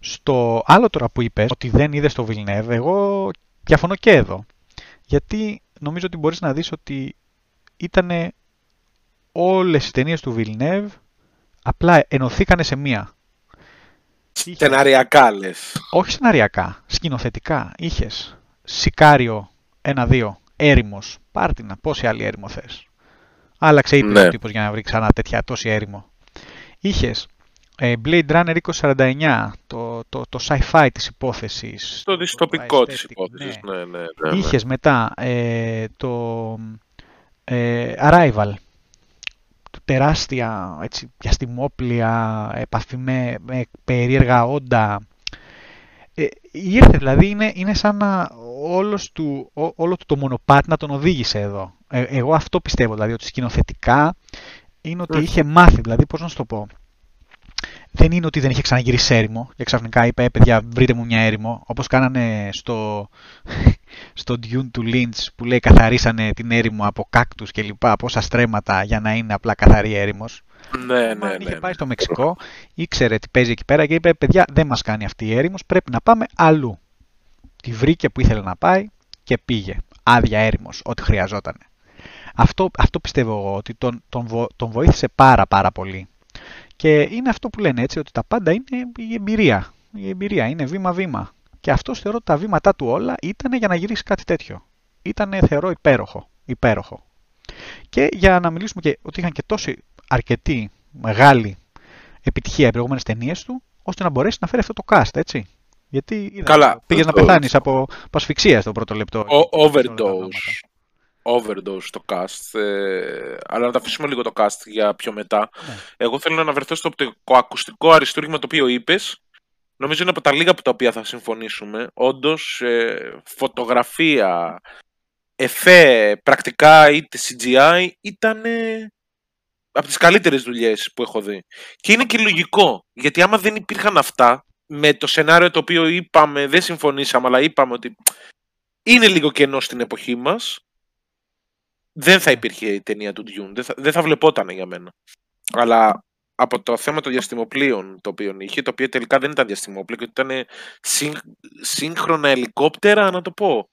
Στο άλλο τώρα που είπες, ότι δεν είδες το Villeneuve, εγώ διαφωνώ και εδώ. Γιατί νομίζω ότι μπορείς να δεις ότι ήταν όλες οι ταινίες του Villeneuve απλά ενωθήκανε σε μία. Στεναριακά λες. Όχι σεναριακά, σκηνοθετικά. Είχες Σικάριο 1-2, έρημος. Πάρτινα, πόση άλλη έρημο θες. Άλλαξε ύπνο Ναι. ο τύπος για να βρει ξανά τέτοια τόση έρημο. Είχες Blade Runner 2049, το, το, το sci-fi της υπόθεσης. Το δυστοπικό της aesthetic, υπόθεσης. ναι. Ναι, ναι, ναι. ναι. Είχες μετά ε, το ε, Arrival, το τεράστια έτσι, διαστημόπλια, επαφή με, με περίεργα όντα. Ε, ήρθε δηλαδή, είναι, είναι σαν να όλος του, ό- όλο του το μονοπάτι να τον οδήγησε εδώ. Ε, εγώ αυτό πιστεύω, δηλαδή ότι σκηνοθετικά είναι ότι Μμ. είχε μάθει, δηλαδή πώς να σου το πω. Δεν είναι ότι δεν είχε ξαναγυρίσει έρημο και ξαφνικά είπε, «Ε, παιδιά, βρείτε μου μια έρημο, όπως κάνανε στο, στο Dune του Lynch που λέει καθαρίσανε την έρημο από κάκτους και λοιπά, από όσα στρέμματα για να είναι απλά καθαρή έρημος. Ναι, Ο ναι, Μαν ναι. είχε πάει στο Μεξικό, ήξερε τι παίζει εκεί πέρα και είπε: Παιδιά, δεν μας κάνει αυτή η έρημος, πρέπει να πάμε αλλού. Τη βρήκε που ήθελε να πάει και πήγε. Άδεια έρημος, ό,τι χρειαζόταν. Αυτό, αυτό πιστεύω εγώ ότι τον, τον, βο- τον βοήθησε πάρα πάρα πολύ. Και είναι αυτό που λένε έτσι, ότι τα πάντα είναι η εμπειρία. Η εμπειρία είναι βήμα-βήμα. Και αυτός θεωρώ ότι τα βήματά του όλα ήταν για να γυρίσει κάτι τέτοιο. Ήταν, θεωρώ, υπέροχο. υπέροχο. Και για να μιλήσουμε και ότι είχαν και τόση αρκετή μεγάλη επιτυχία οι προηγούμενες ταινίες του, ώστε να μπορέσει να φέρει αυτό το cast, έτσι. Γιατί είδα, Καλά, πήγες να το- πεθάνεις από, από ασφυξία στο πρώτο λεπτό. Ο, Σε όλα τα πράγματα. overdose. Overdose το cast. Ε, αλλά να τα αφήσουμε λίγο το cast για πιο μετά. Ναι. Εγώ θέλω να αναφερθώ στο οπτικοακουστικό αριστούργημα το οποίο είπες. Νομίζω είναι από τα λίγα από τα οποία θα συμφωνήσουμε. Όντως, φωτογραφία, εφέ, πρακτικά είτε CGI ήταν από τις καλύτερες δουλειές που έχω δει. Και είναι και λογικό, γιατί άμα δεν υπήρχαν αυτά, με το σενάριο το οποίο είπαμε, δεν συμφωνήσαμε, αλλά είπαμε ότι είναι λίγο κενό στην εποχή μας, δεν θα υπήρχε η ταινία του Dune, δεν θα, δεν θα βλεπόταν για μένα. Αλλά από το θέμα των διαστημοπλοίων το οποίο είχε, το οποίο τελικά δεν ήταν διαστημόπλαιο και ήταν σύγ, σύγχρονα ελικόπτερα, να το πω.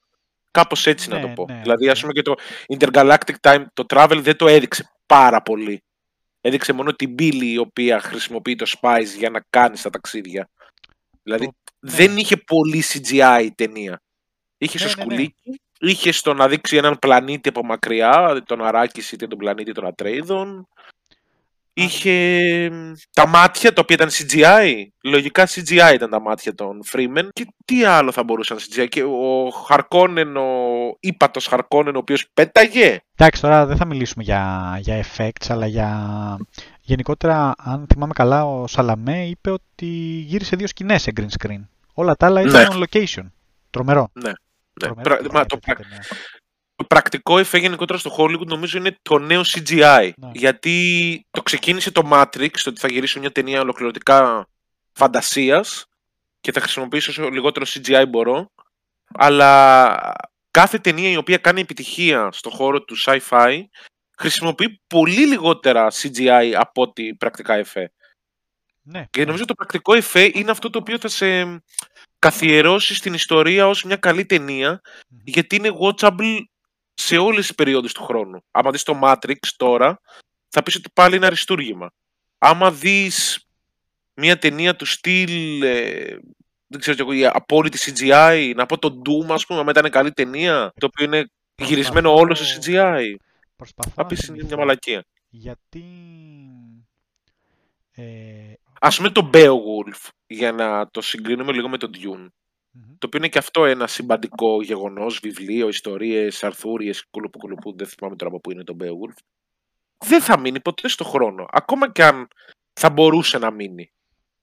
Κάπως έτσι να Ναι, το πω. ναι, δηλαδή, οκ. ας πούμε και το Intergalactic Time, το Travel δεν το έδειξε πάρα πολύ. Έδειξε μόνο την πύλη η οποία χρησιμοποιεί το Spice για να κάνεις τα ταξίδια. Δηλαδή Το- ναι. δεν είχε πολύ CGI η ταινία. Είχε Ναι, στο ναι, ναι. σκουλήκι, είχε στο να δείξει έναν πλανήτη από μακριά, τον Αράκης είτε τον πλανήτη των Ατρέιδων. Είχε μ, τα μάτια, τα οποία ήταν CGI. Λογικά CGI ήταν τα μάτια των Freeman. Και τι άλλο θα μπορούσε να CGI. Και ο Χαρκόνεν, ο ύπατος Χαρκόνεν, ο οποίος πέταγε. Εντάξει, τώρα δεν θα μιλήσουμε για, για effects, αλλά για... Γενικότερα, αν θυμάμαι καλά, ο Σαλαμέ είπε ότι γύρισε δύο σκηνές σε green screen. Όλα τα άλλα ήταν on location. Τρομερό. Ναι. Ναι. Τρομερό, Πρα- τρομερό μα το, τέτοια πρα- ταινία. το πρακτικό εφέ γενικότερα στο Hollywood νομίζω είναι το νέο CGI. Ναι. Γιατί το ξεκίνησε το Matrix, το ότι θα γυρίσω μια ταινία ολοκληρωτικά φαντασίας και θα χρησιμοποιήσω όσο λιγότερο CGI μπορώ. Αλλά κάθε ταινία η οποία κάνει επιτυχία στο χώρο του sci-fi χρησιμοποιεί πολύ λιγότερα CGI από ότι πρακτικά εφέ. Ναι. Και νομίζω το πρακτικό εφέ είναι αυτό το οποίο θα σε καθιερώσεις στην ιστορία ως μια καλή ταινία Μμμ. γιατί είναι watchable σε όλες τις περιόδους του χρόνου. Άμα δεις το Matrix τώρα θα πεις ότι πάλι είναι αριστούργημα. Άμα δεις μια ταινία του στυλ ε, δεν ξέρω κι εγώ, η απόλυτη CGI, να πω το Doom ας πούμε, άμα ήταν καλή ταινία, το οποίο είναι γυρισμένο όλο σε CGI. Προσπαθώ Θα να πεις είναι μια θυμηθώ. μαλακία. Γιατί... Ε, Ας πούμε το Beowulf, για να το συγκρίνουμε λίγο με το Dune. μμμ. Το οποίο είναι και αυτό ένα συμπαντικό γεγονός, βιβλίο, ιστορίες, αρθούριες, κουλουπού κουλουπού, δεν θυμάμαι τώρα από πού είναι το Beowulf. Δεν θα μείνει ποτέ στο χρόνο. Ακόμα και αν θα μπορούσε να μείνει.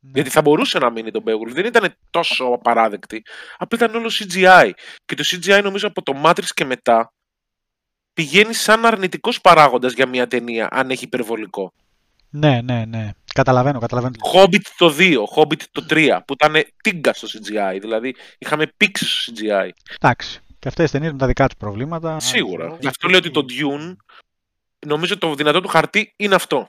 Ναι. Γιατί θα μπορούσε να μείνει το Beowulf. Δεν ήταν τόσο απαράδεκτη. Απλά ήταν όλο CGI. Και το CGI νομίζω από το Matrix και μετά πηγαίνει σαν αρνητικός παράγοντας για μια ταινία, αν έχει υπερβολικό. Ναι, ναι, ναι. Καταλαβαίνω, καταλαβαίνω. Hobbit το 2, Hobbit το 3, που ήταν τίγκα στο CGI. Δηλαδή είχαμε πήξει στο CGI. Εντάξει. Και αυτές τι ταινίες με τα δικά τους προβλήματα. Σίγουρα. Γι' αυτό λέω ότι το Dune, νομίζω το δυνατό του χαρτί είναι αυτό.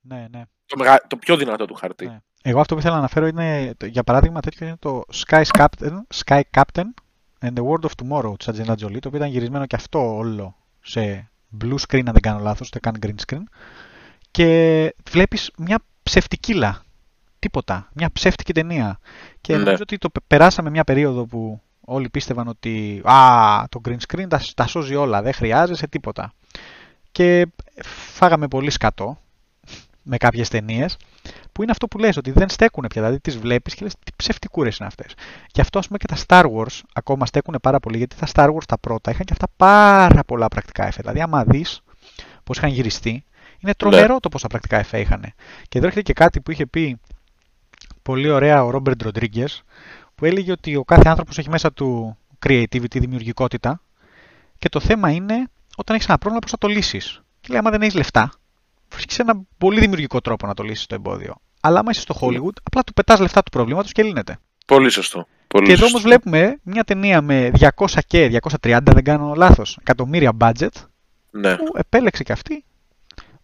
Ναι, ναι. Το, μεγα... το πιο δυνατό του χαρτί. Ναι. Εγώ αυτό που ήθελα να αναφέρω είναι, το- για παράδειγμα, τέτοιο είναι το Sky Captain, Sky Captain and the World of Tomorrow της Ατζένα Τζολί, το οποίο ήταν γυρισμένο και αυτό όλο σε blue screen, αν δεν κάνω λάθος, ούτε καν green screen. Και βλέπεις μια ψευτικίλα. Τίποτα. Μια ψεύτικη ταινία. Και Ναι. νομίζω ότι το πε- περάσαμε μια περίοδο που όλοι πίστευαν ότι α, το green screen τα, τα σώζει όλα, δεν χρειάζεσαι τίποτα. Και φάγαμε πολύ σκατό με κάποιες ταινίες που είναι αυτό που λες, ότι δεν στέκουν πια. Δηλαδή τις βλέπεις και λες τι ψευτικούρες είναι αυτές. Γι' αυτό ας πούμε και τα Star Wars ακόμα στέκουν πάρα πολύ, γιατί τα Star Wars τα πρώτα είχαν και αυτά πάρα πολλά πρακτικά εφέ. Δηλαδή άμα δεις πώς είχαν γυριστεί, είναι τρομερό το πόσα πρακτικά εφέ είχαν. Και εδώ έρχεται και κάτι που είχε πει πολύ ωραία ο Ρόμπερτ Ροντρίγκες, που έλεγε ότι ο κάθε άνθρωπος έχει μέσα του creativity, δημιουργικότητα, και το θέμα είναι όταν έχεις ένα πρόβλημα πώς θα το λύσεις. Και λέει, άμα δεν έχεις λεφτά, βρίσκεις ένα πολύ δημιουργικό τρόπο να το λύσεις το εμπόδιο. Αλλά άμα είσαι στο Hollywood, απλά του πετάς λεφτά του προβλήματος και λύνεται. Πολύ σωστό. Πολύ Και εδώ σωστό. όμω βλέπουμε μια ταινία με 200 και 230, δεν κάνω λάθος, εκατομμύρια budget, Ναι. που επέλεξε και αυτή.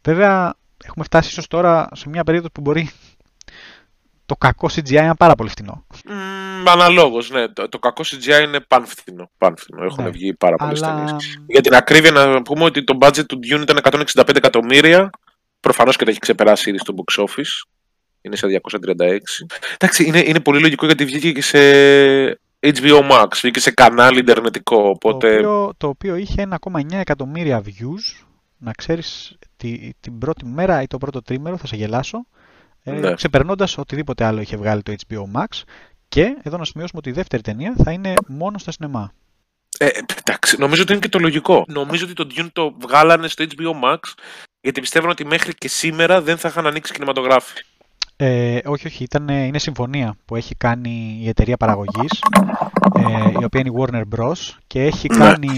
Βέβαια, έχουμε φτάσει ίσως τώρα σε μια περίοδος που μπορεί το κακό CGI να είναι πάρα πολύ φτηνό. Mm, Αναλόγως, ναι. Το, το κακό CGI είναι πανφθηνό. πανφθηνό. Έχουν Ναι. βγει πάρα πολλές Αλλά ταινίες. Για την ακρίβεια, να πούμε ότι το budget του Dune ήταν 165 εκατομμύρια. Προφανώς και το έχει ξεπεράσει ήδη στο box office. Είναι σε 236. Εντάξει, είναι, είναι πολύ λογικό γιατί βγήκε και σε HBO Max, βγήκε σε κανάλι ιντερνετικό. το, Οπότε. οποίο, το οποίο είχε 1,9 εκατομμύρια views. Να ξέρεις τη, την πρώτη μέρα ή το πρώτο τρίμερο, θα σε γελάσω, ε, Ναι. ξεπερνώντας οτιδήποτε άλλο είχε βγάλει το HBO Max. Και εδώ να σημειώσουμε ότι η δεύτερη ταινία θα είναι μόνο στα σινεμά. Ε, εντάξει, νομίζω ότι είναι και το λογικό. Νομίζω ότι το Dune το βγάλανε στο HBO Max γιατί πιστεύουν ότι μέχρι και σήμερα δεν θα είχαν ανοίξει κινηματογράφοι. Ε, όχι, όχι, ήταν, είναι συμφωνία που έχει κάνει η εταιρεία παραγωγής, ε, η οποία είναι η Warner Bros. και έχει Ναι. κάνει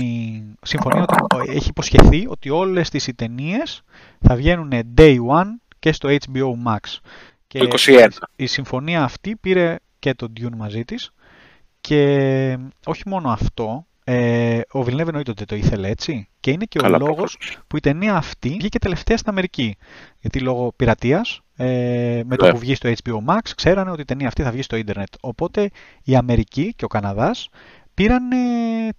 συμφωνία ότι έχει υποσχεθεί ότι όλες τις ταινίες θα βγαίνουν day one και στο HBO Max. Και Το 21. η συμφωνία αυτή πήρε και το Dune μαζί της και όχι μόνο αυτό, ε, ο Villeneuve εννοείται ότι το ήθελε έτσι και είναι και Καλά, ο λόγος προφανώς. που η ταινία αυτή βγήκε τελευταία στην Αμερική. Γιατί λόγω πειρατείας, ε, με το Ναι. που βγει στο HBO Max, ξέρανε ότι η ταινία αυτή θα βγει στο ίντερνετ. Οπότε η Αμερική και ο Καναδάς πήραν ε,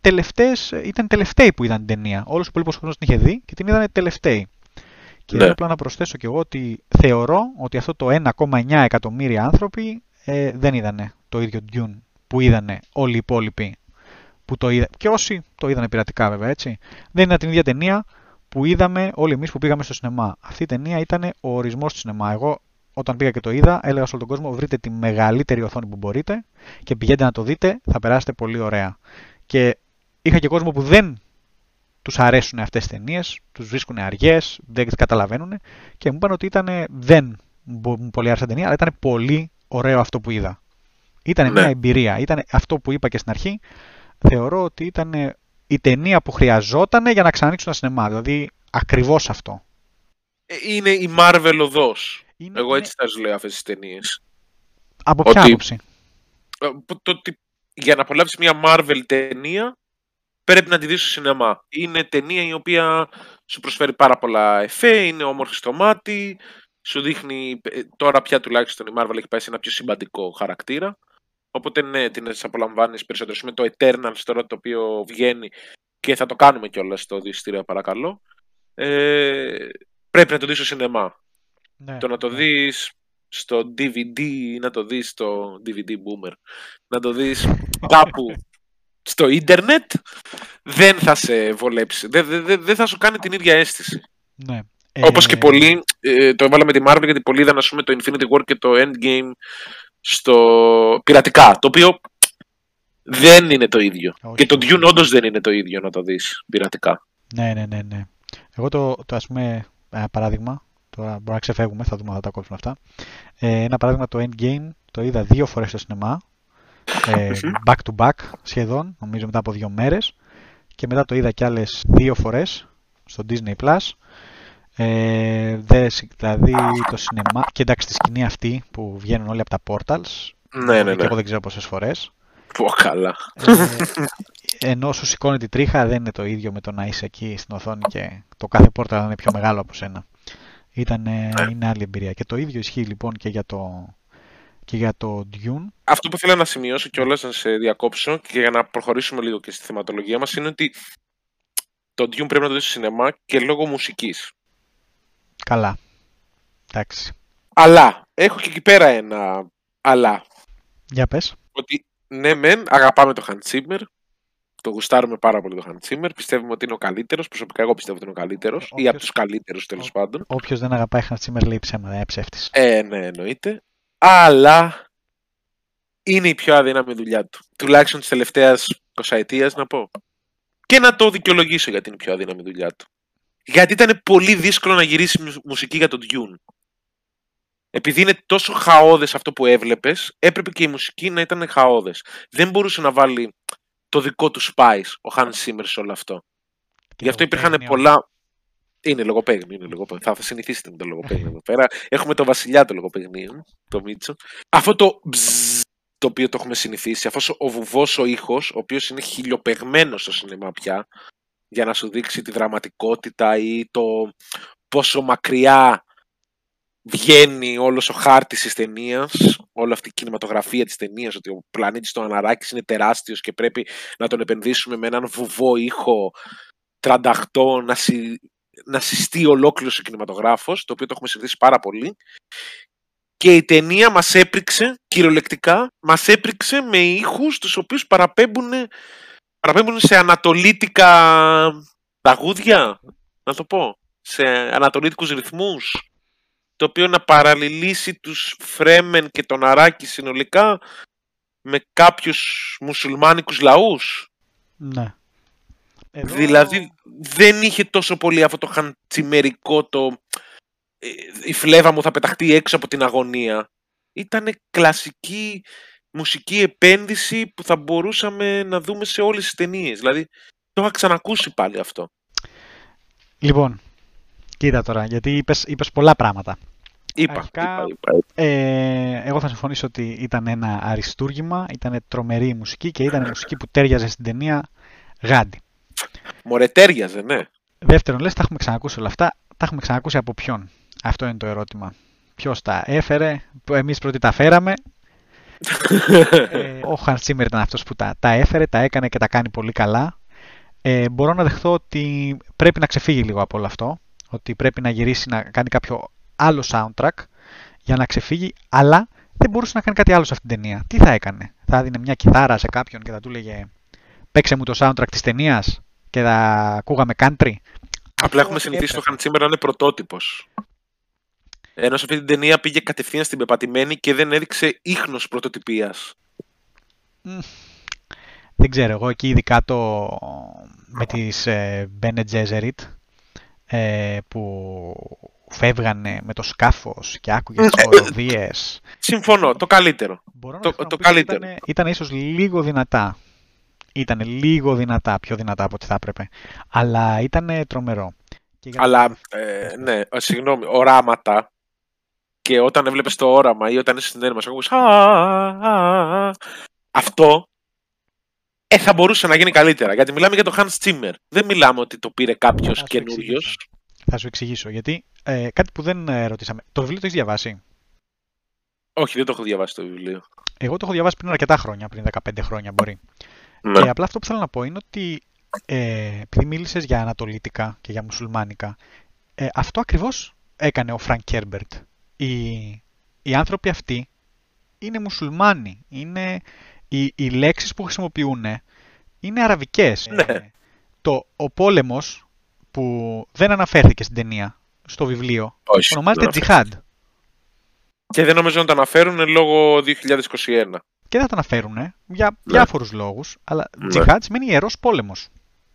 τελευταίες, ήταν τελευταίοι που είδαν την ταινία. Όλος ο υπόλοιπος κόσμος την είχε δει και την είδαν τελευταίοι. Και Ναι. εδώ απλά να προσθέσω και εγώ ότι θεωρώ ότι αυτό το 1,9 εκατομμύρια άνθρωποι ε, δεν είδανε το ίδιο Dune που είδανε όλοι οι υπόλοιποι που το είδα. Και όσοι το είδανε πειρατικά βέβαια έτσι. Δεν είναι την ίδια ταινία που είδαμε όλοι εμείς που πήγαμε στο σινεμά. Αυτή η ταινία ήταν ο ορισμός του σινεμά. Εγώ όταν πήγα και το είδα έλεγα σε όλο τον κόσμο βρείτε τη μεγαλύτερη οθόνη που μπορείτε και πηγαίνετε να το δείτε, θα περάσετε πολύ ωραία. Και είχα και κόσμο που δεν τους αρέσουν αυτές τις ταινίες, τους βρίσκουν αργές, δεν τις καταλαβαίνουν και μου είπαν ότι ήταν, δεν μου πολύ άρεσε η ταινία, αλλά ήταν πολύ ωραίο αυτό που είδα. Ήταν Ναι. μια εμπειρία. Ήταν αυτό που είπα και στην αρχή. Θεωρώ ότι ήταν η ταινία που χρειαζόταν για να ξανανοίξουν τα σινεμά. Δηλαδή ακριβώς αυτό. Ε, Είναι η Marvel οδός. Είναι, Εγώ είναι- έτσι θα τις λέω αυτές τις ταινίες. Από ποια ότι- άποψη; Ε, που- το ότι για να απολαύσεις μια Marvel ταινία πρέπει να τη δεις στο σινεμά. Είναι ταινία η οποία σου προσφέρει πάρα πολλά εφέ, είναι όμορφη στο μάτι, σου δείχνει ε, τώρα πια τουλάχιστον η Marvel έχει πάει σε ένα πιο συμπαντικό χαρακτήρα. Οπότε ναι, την απολαμβάνεις περισσότερο. Με το Eternals τώρα το οποίο βγαίνει και θα το κάνουμε κιόλας στο διεισιτήριο παρακαλώ. Ε, πρέπει να το δεις στο σινεμά. Ναι, Το να το ναι. δεις στο DVD ή να το δεις στο DVD Boomer, να το δεις κάπου στο ίντερνετ, δεν θα σε βολέψει. Δεν, δεν, δεν- δεν θα σου κάνει την ίδια αίσθηση. Ναι. Όπως Ε, και πολλοί, ε, το έβαλα με τη Marvel γιατί πολλοί είδαν ας πούμε, το Infinity War και το Endgame στο πειρατικά, το οποίο δεν είναι το ίδιο. Όχι, και το όχι. Dune όντως δεν είναι το ίδιο να το δεις πειρατικά. Ναι, ναι, ναι, ναι. Εγώ το, το ας πούμε, ένα παράδειγμα, τώρα μπορούμε να ξεφεύγουμε, θα δούμε αν θα τα κόψουμε αυτά. Ε, ένα παράδειγμα το Endgame το είδα δύο φορές στο σινεμά, ε, Μμμ. back to back σχεδόν, νομίζω μετά από δύο μέρες και μετά το είδα κι άλλες δύο φορές στο Disney Plus. Ε, δες, δηλαδή το σινεμά, και εντάξει τη σκηνή αυτή που βγαίνουν όλοι από τα portals, Ναι, ναι, και ναι. εγώ δεν ξέρω πόσες φορές Πω καλά. Ε, ενώ σου σηκώνει τη τρίχα δεν είναι το ίδιο με το να είσαι εκεί στην οθόνη και το κάθε πόρτα να είναι πιο μεγάλο από σένα. Ήταν, είναι άλλη εμπειρία. Και το ίδιο ισχύει λοιπόν και για το, και για το Dune. Αυτό που ήθελα να σημειώσω και όλα να σε διακόψω και για να προχωρήσουμε λίγο και στη θεματολογία μας είναι ότι το Dune πρέπει να το δεις στο σινεμά και λόγω μουσικής. Καλά. Εντάξει. Αλλά, έχω και εκεί πέρα ένα αλλά. Για πες. Ότι ναι, μεν, αγαπάμε το Hans Zimmer. Το γουστάρουμε πάρα πολύ το Hans Zimmer. Πιστεύουμε ότι είναι ο καλύτερος. Προσωπικά, εγώ πιστεύω ότι είναι ο καλύτερος. Όποιος- ή από τους καλύτερους τέλος Ό- πάντων. Όποιος δεν αγαπάει Hans Zimmer λέει ψέματα, είναι ψεύτης. Ε, ναι, εννοείται. Αλλά είναι η πιο αδύναμη δουλειά του. Τουλάχιστον της τελευταίας 20 να πω. Και να το δικαιολογήσω γιατί είναι η πιο αδύναμη δουλειά του. Γιατί ήταν πολύ δύσκολο να γυρίσει μουσ- μουσική για τον Dune. Επειδή είναι τόσο χαόδες αυτό που έβλεπες, έπρεπε και η μουσική να ήταν χαόδες. Δεν μπορούσε να βάλει το δικό του spice, ο Hans Zimmer σε όλο αυτό. Γι' αυτό υπήρχαν λογοπαίγνιο. πολλά. Είναι λογοπαίγνιο, είναι λογοπαίγνιο. Θα, θα συνηθίσετε με το λογοπαίγνιο εδώ πέρα. Έχουμε τον βασιλιά του λογοπαιγνίου, το Μίτσο. Αυτό το μπζζ, το οποίο το έχουμε συνηθίσει, αυτός ο βουβός ο ήχος, ο οποίος είναι χιλιοπεγμένο στο σινεμά πια, για να σου δείξει τη δραματικότητα ή το πόσο μακριά βγαίνει όλος ο χάρτης της ταινίας, όλη αυτή η κινηματογραφία της ταινίας, ότι ο πλανήτης του Αναράκης είναι τεράστιος και πρέπει να τον επενδύσουμε με έναν βουβό ήχο τρανταχτό να, συ, να συστεί ολόκληρος ο κινηματογράφος, το οποίο το έχουμε συνηθίσει πάρα πολύ. Και η ταινία μας έπριξε, κυριολεκτικά, μας έπριξε με ήχους τους οποίους παραπέμπουν, παραπέμπουν σε ανατολίτικα τραγούδια, να το πω, σε ανατολίτικους ρυθμούς, το οποίο να παραλληλήσει τους Φρέμεν και τον Αράκη συνολικά με κάποιους μουσουλμάνικους λαούς. Ναι. Εδώ- Δηλαδή δεν είχε τόσο πολύ αυτό το χαντσιμερικό το ε, η φλέβα μου θα πεταχτεί έξω από την αγωνία. Ήταν κλασική μουσική επένδυση που θα μπορούσαμε να δούμε σε όλες τις ταινίες. Δηλαδή το είχα ξανακούσει πάλι αυτό. Λοιπόν, κοίτα τώρα, γιατί είπες, είπες πολλά πράγματα. Είπα, Αρχικά- είπα, είπα, είπα. Ε, εγώ θα συμφωνήσω ότι ήταν ένα αριστούργημα, ήταν τρομερή η μουσική και ήταν η μουσική που τέριαζε στην ταινία γάντι. Μωρέ τέριαζε, ναι. Δεύτερον, λες, τα έχουμε ξανακούσει όλα αυτά. Τα έχουμε ξανακούσει από ποιον; Αυτό είναι το ερώτημα. Ποιος τα έφερε, εμείς πρώτοι τα φέραμε. Ε, ο Hans Zimmer ήταν αυτός που τα, τα έφερε, τα έκανε και τα κάνει πολύ καλά. Ε, μπορώ να δεχθώ ότι πρέπει να ξεφύγει λίγο από όλο αυτό. Ότι πρέπει να γυρίσει να κάνει κάποιο άλλο soundtrack για να ξεφύγει, αλλά δεν μπορούσε να κάνει κάτι άλλο σε αυτήν την ταινία. Τι θα έκανε, θα έδινε μια κιθάρα σε κάποιον και θα του έλεγε Παίξε μου το soundtrack της ταινίας και θα ακούγαμε country; Απλά έχουμε συνηθίσει το Hans Zimmer να είναι πρωτότυπος. Ενώ σε αυτή την ταινία πήγε κατευθείαν στην πεπατημένη και δεν έδειξε ίχνος πρωτοτυπίας. Δεν ξέρω, εγώ εκεί ειδικά το με τις ε, Bene Gesserit ε, που φεύγανε με το σκάφος και άκουγε τις χοροδίες. Συμφωνώ, το καλύτερο. Μπορώ να Το- δεχτώ να το πεις ότι καλύτερο. Ήταν, ήταν ίσως λίγο δυνατά. Ήταν λίγο δυνατά, πιο δυνατά από ό,τι θα έπρεπε. Αλλά ήταν τρομερό. Και για να- Αλλά, ε, ναι, ε, συγγνώμη, οράματα. Και όταν έβλεπες το όραμα ή όταν είσαι στην έρευνα, ακούς «Α, α, α», Αυτό ε, θα μπορούσε να γίνει καλύτερα. Γιατί μιλάμε για το Hans Zimmer. Δεν μιλάμε ότι το πήρε κάποιος Θα σου καινούριος. εξηγήσω. Θα σου εξηγήσω. Γιατί ε, κάτι που δεν ε, ρωτήσαμε. Το βιβλίο το έχεις διαβάσει; Όχι, δεν το έχω διαβάσει το βιβλίο. Εγώ το έχω διαβάσει πριν αρκετά χρόνια, πριν 15 χρόνια μπορεί. Ναι. Και απλά αυτό που θέλω να πω είναι ότι ε, επειδή μίλησες για ανατολίτικα και για μουσουλμάνικα, ε, αυτό ακριβώς έκανε ο Φρανκ Χέρμπερτ. Οι, οι άνθρωποι αυτοί είναι μουσουλμάνοι. Είναι, οι, οι λέξεις που χρησιμοποιούν είναι αραβικές. Ναι. Ε, το, ο πόλεμος που δεν αναφέρθηκε στην ταινία, στο βιβλίο, Όχι. ονομάζεται the Τζιχάντ. Και δεν νομίζω να το αναφέρουν λόγω 2021. Και δεν το αναφέρουν για διάφορους λόγους, αλλά Ναι. Τζιχάντ σημαίνει ιερός πόλεμος.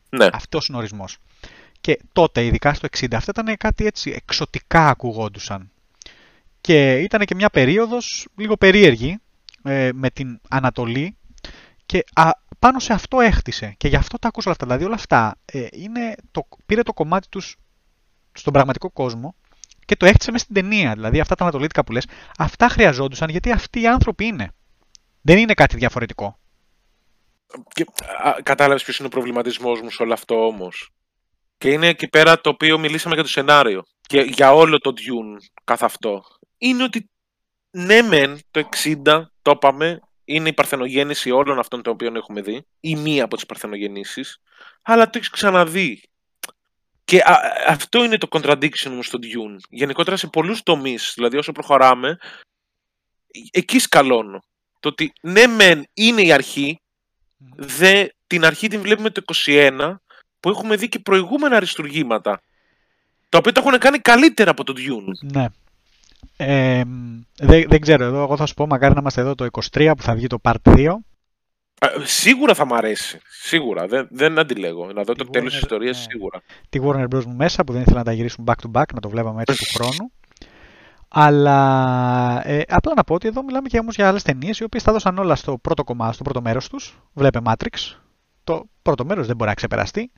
Ναι. Αυτός είναι ο ορισμός. Και τότε, ειδικά στο 60, αυτά ήταν κάτι έτσι εξωτικά ακουγόντουσαν. Και ήταν και μια περίοδος λίγο περίεργη ε, με την Ανατολή και α, πάνω σε αυτό έχτισε. Και γι' αυτό τα άκουσα όλα αυτά. Δηλαδή όλα αυτά ε, είναι το, πήρε το κομμάτι τους στον πραγματικό κόσμο και το έχτισε μέσα στην ταινία. Δηλαδή αυτά τα ανατολίτικα που λες, αυτά χρειαζόντουσαν γιατί αυτοί οι άνθρωποι είναι. Δεν είναι κάτι διαφορετικό. Και, α, κατάλαβες ποιος είναι ο προβληματισμός μου σε όλο αυτό όμως. Και είναι εκεί πέρα το οποίο μιλήσαμε για το σενάριο. Και για όλο το Dune καθ' αυτό. Είναι ότι ναι μεν το 60 το είπαμε είναι η παρθενογέννηση όλων αυτών των οποίων έχουμε δει ή μία από τις παρθενογεννήσεις αλλά το έχεις ξαναδεί. Και αυτό είναι το contradiction μου στο Dune. Γενικότερα σε πολλούς τομείς, δηλαδή όσο προχωράμε, εκεί σκαλώνω. Το ότι ναι μεν είναι η αρχή, δε, την αρχή την βλέπουμε το 21, που έχουμε δει και προηγούμενα αριστουργήματα. Τα οποία τα έχουν κάνει καλύτερα από το Dune. Ναι. Ε, δεν, δεν ξέρω, εδώ εγώ θα σου πω μακάρι να είμαστε εδώ το 23 που θα βγει το Part 2. σίγουρα θα μ' αρέσει. Σίγουρα. Δεν, δεν αντιλέγω. Να δω το τέλος της ιστορίας ναι. σίγουρα. Τη Warner Bros. μου μέσα που δεν ήθελα να τα γυρίσουν back to back, να το βλέπαμε έτσι του χρόνου. Αλλά ε, απλά να πω ότι εδώ μιλάμε και όμως για άλλες ταινίες οι οποίες θα δώσαν όλα στο πρώτο κομμάτι, στο πρώτο μέρος τους. Βλέπε Matrix. Το πρώτο μέρος δεν μπορεί να ξεπεραστεί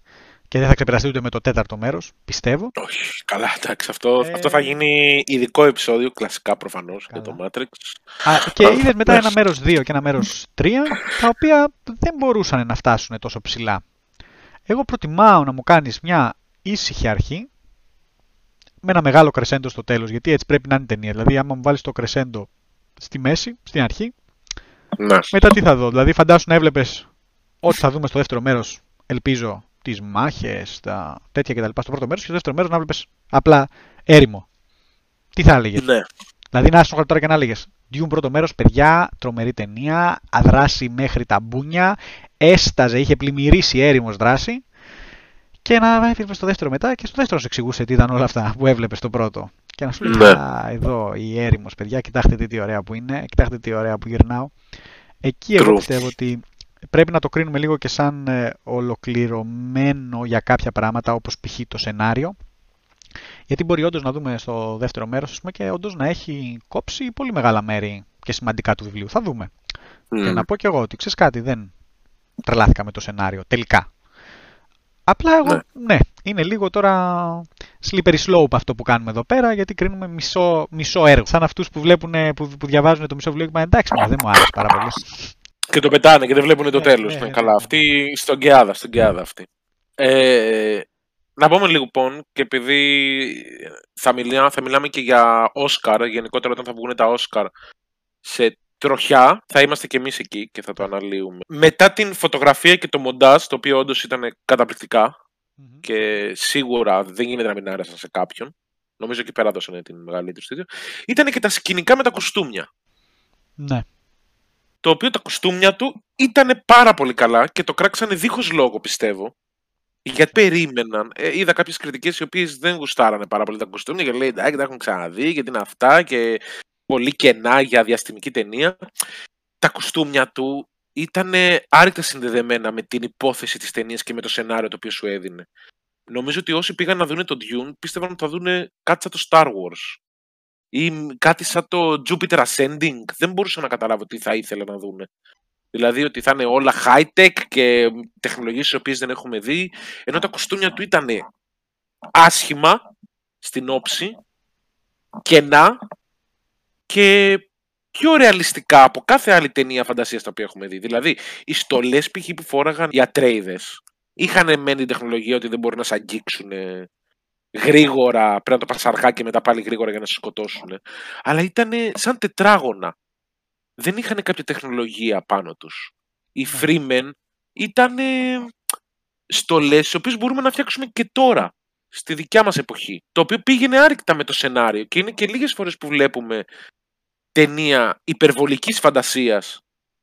και δεν θα ξεπεραστεί ούτε με το τέταρτο μέρος, πιστεύω. Όχι, καλά, εντάξει. Αυτό, ε... αυτό θα γίνει ειδικό επεισόδιο, κλασικά προφανώς για το Matrix. Α, και είδες μετά ένα μέρος 2 και ένα μέρος 3, τα οποία δεν μπορούσαν να φτάσουν τόσο ψηλά. Εγώ προτιμάω να μου κάνεις μια ήσυχη αρχή, με ένα μεγάλο κρεσέντο στο τέλος, γιατί έτσι πρέπει να είναι η ταινία. Δηλαδή, άμα μου βάλεις το κρεσέντο στη μέση, στην αρχή, ναι. μετά τι θα δω. Δηλαδή, φαντάσου να έβλεπες ό,τι θα δούμε στο δεύτερο μέρος, ελπίζω, τις μάχες, τα τέτοια κτλ. Στο πρώτο μέρος και στο δεύτερο μέρος να βλέπεις απλά έρημο. Τι θα έλεγες; Ναι. Δηλαδή να άσχολα τώρα και να έλεγες Dune πρώτο μέρος, παιδιά, τρομερή ταινία, αδράση μέχρι τα μπούνια, έσταζε, είχε πλημμυρίσει έρημος δράση. Και να έφυγε στο δεύτερο μετά και στο δεύτερο σου εξηγούσε τι ήταν όλα αυτά που έβλεπες στο πρώτο. Και να σου λέει: ναι. εδώ η έρημος, παιδιά, κοιτάξτε τι ωραία που είναι, κοιτάξτε τι ωραία που γυρνάω. Εκεί εγώ πιστεύω ότι πρέπει να το κρίνουμε λίγο και σαν ε, ολοκληρωμένο για κάποια πράγματα όπως π.χ. το σενάριο. Γιατί μπορεί όντως να δούμε στο δεύτερο μέρος πούμε, και όντως να έχει κόψει πολύ μεγάλα μέρη και σημαντικά του βιβλίου. Θα δούμε. Και να πω κι εγώ ότι ξέρεις κάτι, δεν τρελάθηκα με το σενάριο τελικά. Απλά εγώ, ναι. ναι, είναι λίγο τώρα slippery slope αυτό που κάνουμε εδώ πέρα, γιατί κρίνουμε μισό, μισό έργο. Σαν αυτούς που, που, που διαβάζουν το μισό βιβλίο και είπαν εντάξει, μα δεν μου άρεσε πάρα πολύ. Και το πετάνε και δεν βλέπουν το ναι, τέλος. Ναι, ναι, καλά, ναι. αυτή στον Κεάδα, στον Κεάδα αυτή. Ε, να πούμε λοιπόν, και επειδή θα, μιλά, θα μιλάμε και για Όσκαρ, γενικότερα όταν θα βγουν τα Όσκαρ σε τροχιά, θα είμαστε και εμείς εκεί και θα το αναλύουμε. Μετά την φωτογραφία και το μοντάζ, το οποίο όντως ήταν και σίγουρα δεν γίνεται να μην άρεσαν σε κάποιον, νομίζω εκεί πέρα δώσανε την μεγαλύτερη στήριο, ήταν και τα σκηνικά με τα κοστούμια. Ναι το οποίο τα κοστούμια του ήταν πάρα πολύ καλά και το κράξανε δίχως λόγο πιστεύω. Γιατί περίμεναν. Ε, είδα κάποιες κριτικές οι οποίες δεν γουστάρανε πάρα πολύ τα κοστούμια και λέει εντάξει, τα έχουν ξαναδεί, γιατί είναι αυτά και πολύ κενά για διαστημική ταινία. Τα κοστούμια του ήταν άρρηκτα συνδεδεμένα με την υπόθεση της ταινίας και με το σενάριο το οποίο σου έδινε. Νομίζω ότι όσοι πήγαν να δουν τον Dune πίστευαν ότι θα δουν κάτι σαν το Star Wars ή κάτι σαν το Jupiter Ascending. Δεν μπορούσα να καταλάβω τι θα ήθελα να δούνε. Δηλαδή ότι θα είναι όλα high-tech και τεχνολογίες τις οποίες δεν έχουμε δει, ενώ τα κοστούμια του ήταν άσχημα στην όψη, κενά και πιο ρεαλιστικά από κάθε άλλη ταινία φαντασίας τα οποία έχουμε δει. Δηλαδή, οι στολές π.χ. που φόραγαν οι ατρέιδες είχαν μεν την τεχνολογία ότι δεν μπορεί να σε αγγίξουν γρήγορα, πρέπει να το πας αργά και μετά πάλι γρήγορα για να σε σκοτώσουν. Αλλά ήταν σαν τετράγωνα. Δεν είχαν κάποια τεχνολογία πάνω τους. Οι ναι. Freemen ήταν στολές, οι οποίες μπορούμε να φτιάξουμε και τώρα, στη δικιά μας εποχή. Το οποίο πήγαινε άρρηκτα με το σενάριο και είναι και λίγες φορές που βλέπουμε ταινία υπερβολικής φαντασίας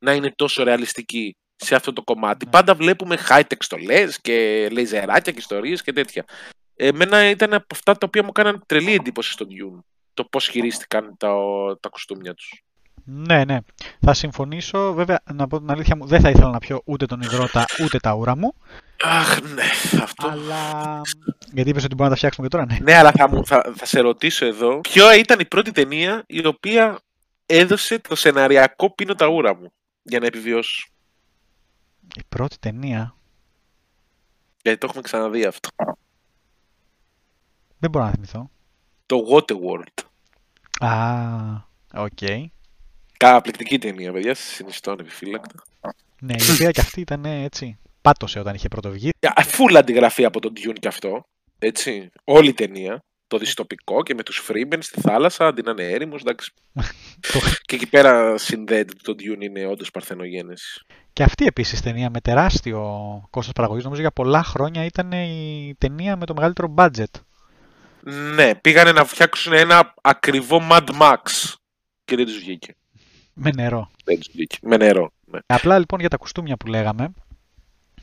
να είναι τόσο ρεαλιστική σε αυτό το κομμάτι. Ναι. Πάντα βλέπουμε high-tech στολές και λέιζεράκια και ιστορίες και τέτοια. Εμένα ήταν από αυτά τα οποία μου έκαναν τρελή εντύπωση στον Dune. Το πώς χειρίστηκαν τα, τα κοστούμια τους. Ναι, ναι. Θα συμφωνήσω. Βέβαια, να πω την αλήθεια μου, δεν θα ήθελα να πιω ούτε τον υδρότα ούτε τα ούρα μου. Αχ, ναι, αυτό. Αλλά. Γιατί είπες ότι μπορούμε να τα φτιάξουμε και τώρα, ναι. Ναι, αλλά θα, μου, θα, θα σε ρωτήσω εδώ. Ποια ήταν η πρώτη ταινία η οποία έδωσε το σεναριακό πίνο τα ούρα μου για να επιβιώσω; Η πρώτη ταινία; Γιατί το έχουμε ξαναδεί αυτό. Δεν μπορώ να θυμηθώ. Το Waterworld. Α, οκ. Okay. Καταπληκτική ταινία, παιδιά. Σας συνιστώ ανεπιφύλακτα. Ναι, η οποία και αυτή ήταν έτσι. Πάτωσε όταν είχε πρωτοβγεί. Φουλ αντιγραφή από τον Dune κι αυτό. Έτσι. Όλη η ταινία. Το δυστοπικό και με τους Fremen στη θάλασσα αντί να είναι έρημος, εντάξει. και εκεί πέρα συνδέεται το Dune είναι όντως παρθενογένεση. Και αυτή επίσης ταινία με τεράστιο κόστος παραγωγής, νομίζω για πολλά χρόνια ήταν η ταινία με το μεγαλύτερο budget. Ναι, πήγανε να φτιάξουν ένα ακριβό Mad Max και δεν τους βγήκε. Με νερό. Δεν τους βγήκε. Με νερό. Ναι. Απλά λοιπόν για τα κουστούμια που λέγαμε,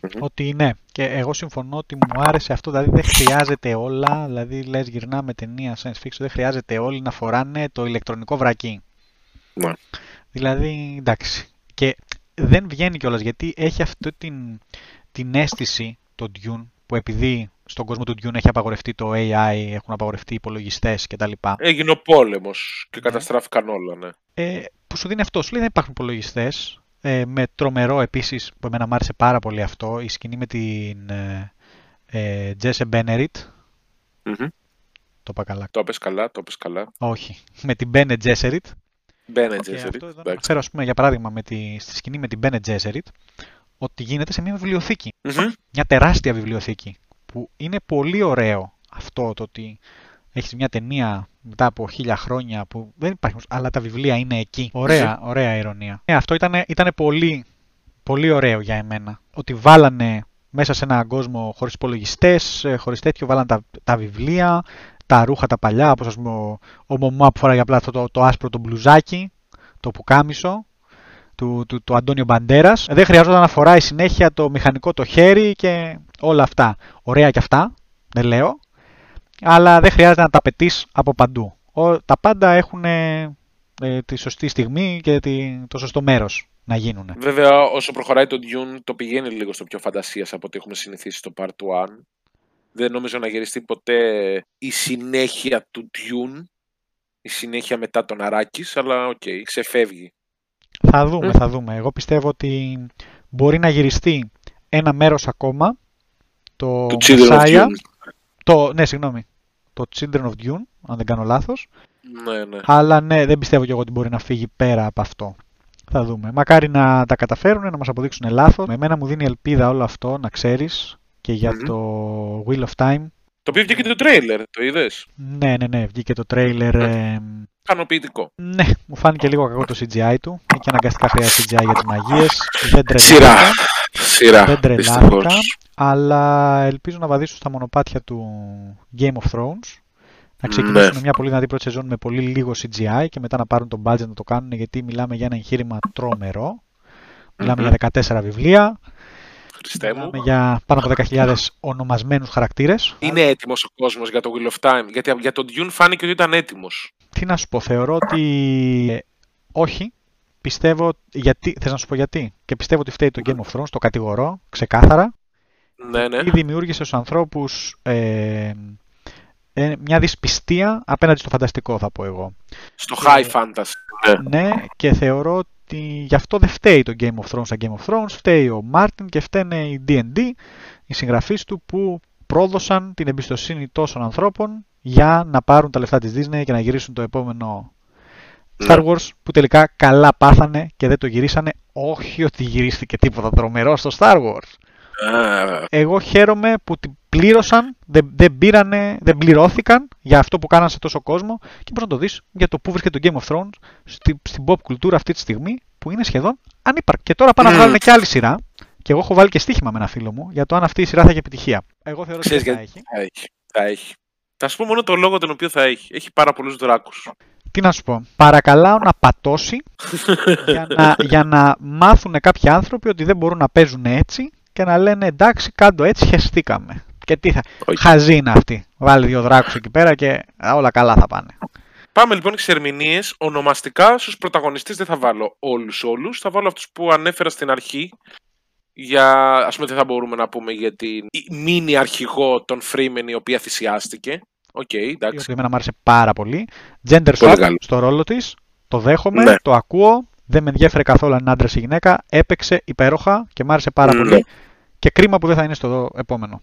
Μμμ. ότι ναι, και εγώ συμφωνώ ότι μου άρεσε αυτό, δηλαδή δεν χρειάζεται όλα, δηλαδή λες γυρνάμε ταινία science fiction, δεν χρειάζεται όλοι να φοράνε το ηλεκτρονικό βρακί. Ναι. Δηλαδή, εντάξει. Και δεν βγαίνει κιόλας γιατί έχει αυτή την, την αίσθηση το Dune που επειδή στον κόσμο του Dune έχει απαγορευτεί το AI, έχουν απαγορευτεί οι υπολογιστές κτλ. Έγινε ο πόλεμος και καταστράφηκαν όλα, ναι. Ε, που σου δίνει αυτό, σου λέει δεν υπάρχουν υπολογιστές. Ε, με τρομερό επίσης, που εμένα μου άρεσε πάρα πολύ αυτό, η σκηνή με την ε, ε, Jesse Bennett. Μμμ. Το είπα καλά. Το είπες καλά, το είπες καλά. Όχι. Με την Bene Gesserit. Μπαίνε, Και Τζέσσερι. αυτό εδώ να το ξέρω, ας πούμε, για παράδειγμα, με τη, στη σκηνή με την Bene Gesserit, ότι γίνεται σε μια βιβλιοθήκη. Μια τεράστια βιβλιοθήκη. Που είναι πολύ ωραίο αυτό το ότι έχεις μια ταινία μετά από χίλια χρόνια που δεν υπάρχει, αλλά τα βιβλία είναι εκεί. Ωραία, ωραία ηρωνία. Ε, αυτό ήταν, ήταν πολύ, πολύ ωραίο για εμένα. Ότι βάλανε μέσα σε έναν κόσμο χωρίς υπολογιστές, χωρίς τέτοιο, βάλανε τα, τα βιβλία, τα ρούχα τα παλιά, όπως ας πούμε ο, ο Μωμά που φοράει απλά αυτό το, το άσπρο το μπλουζάκι, το πουκάμισο, του, του, του Αντώνιο Μπαντέρας. Δεν χρειαζόταν να φοράει συνέχεια το μηχανικό το χέρι και όλα αυτά. Ωραία και αυτά, δεν λέω, αλλά δεν χρειάζεται να τα πετείς από παντού. Ο, τα πάντα έχουν ε, τη σωστή στιγμή και τη, το σωστό μέρος να γίνουν. Βέβαια, όσο προχωράει το Dune, το πηγαίνει λίγο στο πιο φαντασίας από ό,τι έχουμε συνηθίσει στο Part 1. Δεν νομίζω να γυριστεί ποτέ η συνέχεια του Dune, η συνέχεια μετά τον Αράκης, αλλά οκ, ξεφεύγει. Θα δούμε, Μμ. θα δούμε. Εγώ πιστεύω ότι μπορεί να γυριστεί ένα μέρος ακόμα, το Του Children of Messiah, Dune. το, ναι, συγγνώμη, το Children of Dune, αν δεν κάνω λάθος, Ναι, ναι. αλλά ναι, δεν πιστεύω και εγώ ότι μπορεί να φύγει πέρα από αυτό. Θα δούμε. Μακάρι να τα καταφέρουν, να μας αποδείξουν λάθος. Με εμένα μου δίνει ελπίδα όλο αυτό, να ξέρεις, και για Μμμ. το Wheel of Time. Το οποίο βγήκε και το τρέιλερ, το είδες; Ναι, ναι, ναι, βγήκε το τρέιλερ. ε, Ικανοποιητικό. ναι, μου φάνηκε λίγο κακό το CGI του. Και αναγκαστικά χρειάζεται CGI για τις μαγείες. Δεν Σειρά. τρελάθηκα. Σειρά. Δεν τρελάθηκα, δυστυχώς. αλλά ελπίζω να βαδίσω στα μονοπάτια του Game of Thrones. Να ξεκινήσουν Ναι. μια πολύ δυνατή πρώτη σεζόν με πολύ λίγο CGI και μετά να πάρουν τον budget να το κάνουν γιατί μιλάμε για ένα εγχείρημα τρομερό. Μιλάμε Μμμ. για 14 βιβλία, Χριστέ μου. μιλάμε για πάνω από 10.000 ονομασμένους χαρακτήρες. Είναι έτοιμος ο κόσμος για το Wheel of Time. Γιατί για τον Dune φάνηκε ότι ήταν έτοιμος. Τι να σου πω, θεωρώ ότι ε, όχι. Πιστεύω, γιατί, θες να σου πω γιατί. Και πιστεύω ότι φταίει το Game of Thrones, το κατηγορώ ξεκάθαρα. Ναι, ναι. ή δημιούργησε στους ανθρώπους ε, ε, μια δυσπιστία απέναντι στο φανταστικό θα πω εγώ. Στο high fantasy. Ναι. Ναι, και θεωρώ ότι γι' αυτό δεν φταίει το Game of Thrones σαν Game of Thrones, φταίει ο Μάρτιν και φταίνε οι D&D, οι συγγραφείς του που πρόδωσαν την εμπιστοσύνη τόσων ανθρώπων για να πάρουν τα λεφτά της Disney και να γυρίσουν το επόμενο Star Wars που τελικά καλά πάθανε και δεν το γυρίσανε. Όχι ότι γυρίστηκε τίποτα τρομερό στο Star Wars. Α, Εγώ χαίρομαι που την πλήρωσαν, δεν, δεν, πήρανε, δεν πληρώθηκαν για αυτό που κάναν σε τόσο κόσμο και πώς να το δεις για το που βρίσκεται το Game of Thrones στη, στην pop κουλτούρα αυτή τη στιγμή που είναι σχεδόν ανύπαρκτη. Και τώρα πάνε να Μμμ. βγάλουν και άλλη σειρά και εγώ έχω βάλει και στοίχημα με ένα φίλο μου για το αν αυτή η σειρά θα έχει επιτυχία. Εγώ θεωρώ ότι Ξέρεις δεν θα γιατί έχει. θα έχει. Θα έχει. Θα σου πω μόνο το λόγο τον οποίο θα έχει. Έχει πάρα πολλούς δράκους. Τι να σου πω, παρακαλάω να πατώσει για να, για να μάθουν κάποιοι άνθρωποι ότι δεν μπορούν να παίζουν έτσι και να λένε εντάξει κάντο έτσι χεστήκαμε. Και τι θα... Όχι. Χαζή είναι αυτή. Βάλει δύο δράκους εκεί πέρα και α, όλα καλά θα πάνε. Πάμε λοιπόν στις ερμηνείες. Ονομαστικά στους πρωταγωνιστές δεν θα βάλω όλους όλους. Θα βάλω αυτούς που ανέφερα στην αρχή. Για, ας πούμε δεν θα μπορούμε να πούμε για την η- μίνι αρχηγό των Fremen η οποία θυσιάστηκε. Οκ, Η εντάξει. οποία εμένα μου άρεσε πάρα πολύ. Gender Πολύ swap καλό. στο ρόλο της. Το δέχομαι, Ναι. το ακούω. Δεν με ενδιέφερε καθόλου αν είναι άντρας ή γυναίκα. Έπαιξε υπέροχα και μου άρεσε πάρα Ναι. πολύ. Και κρίμα που δεν θα είναι στο επόμενο.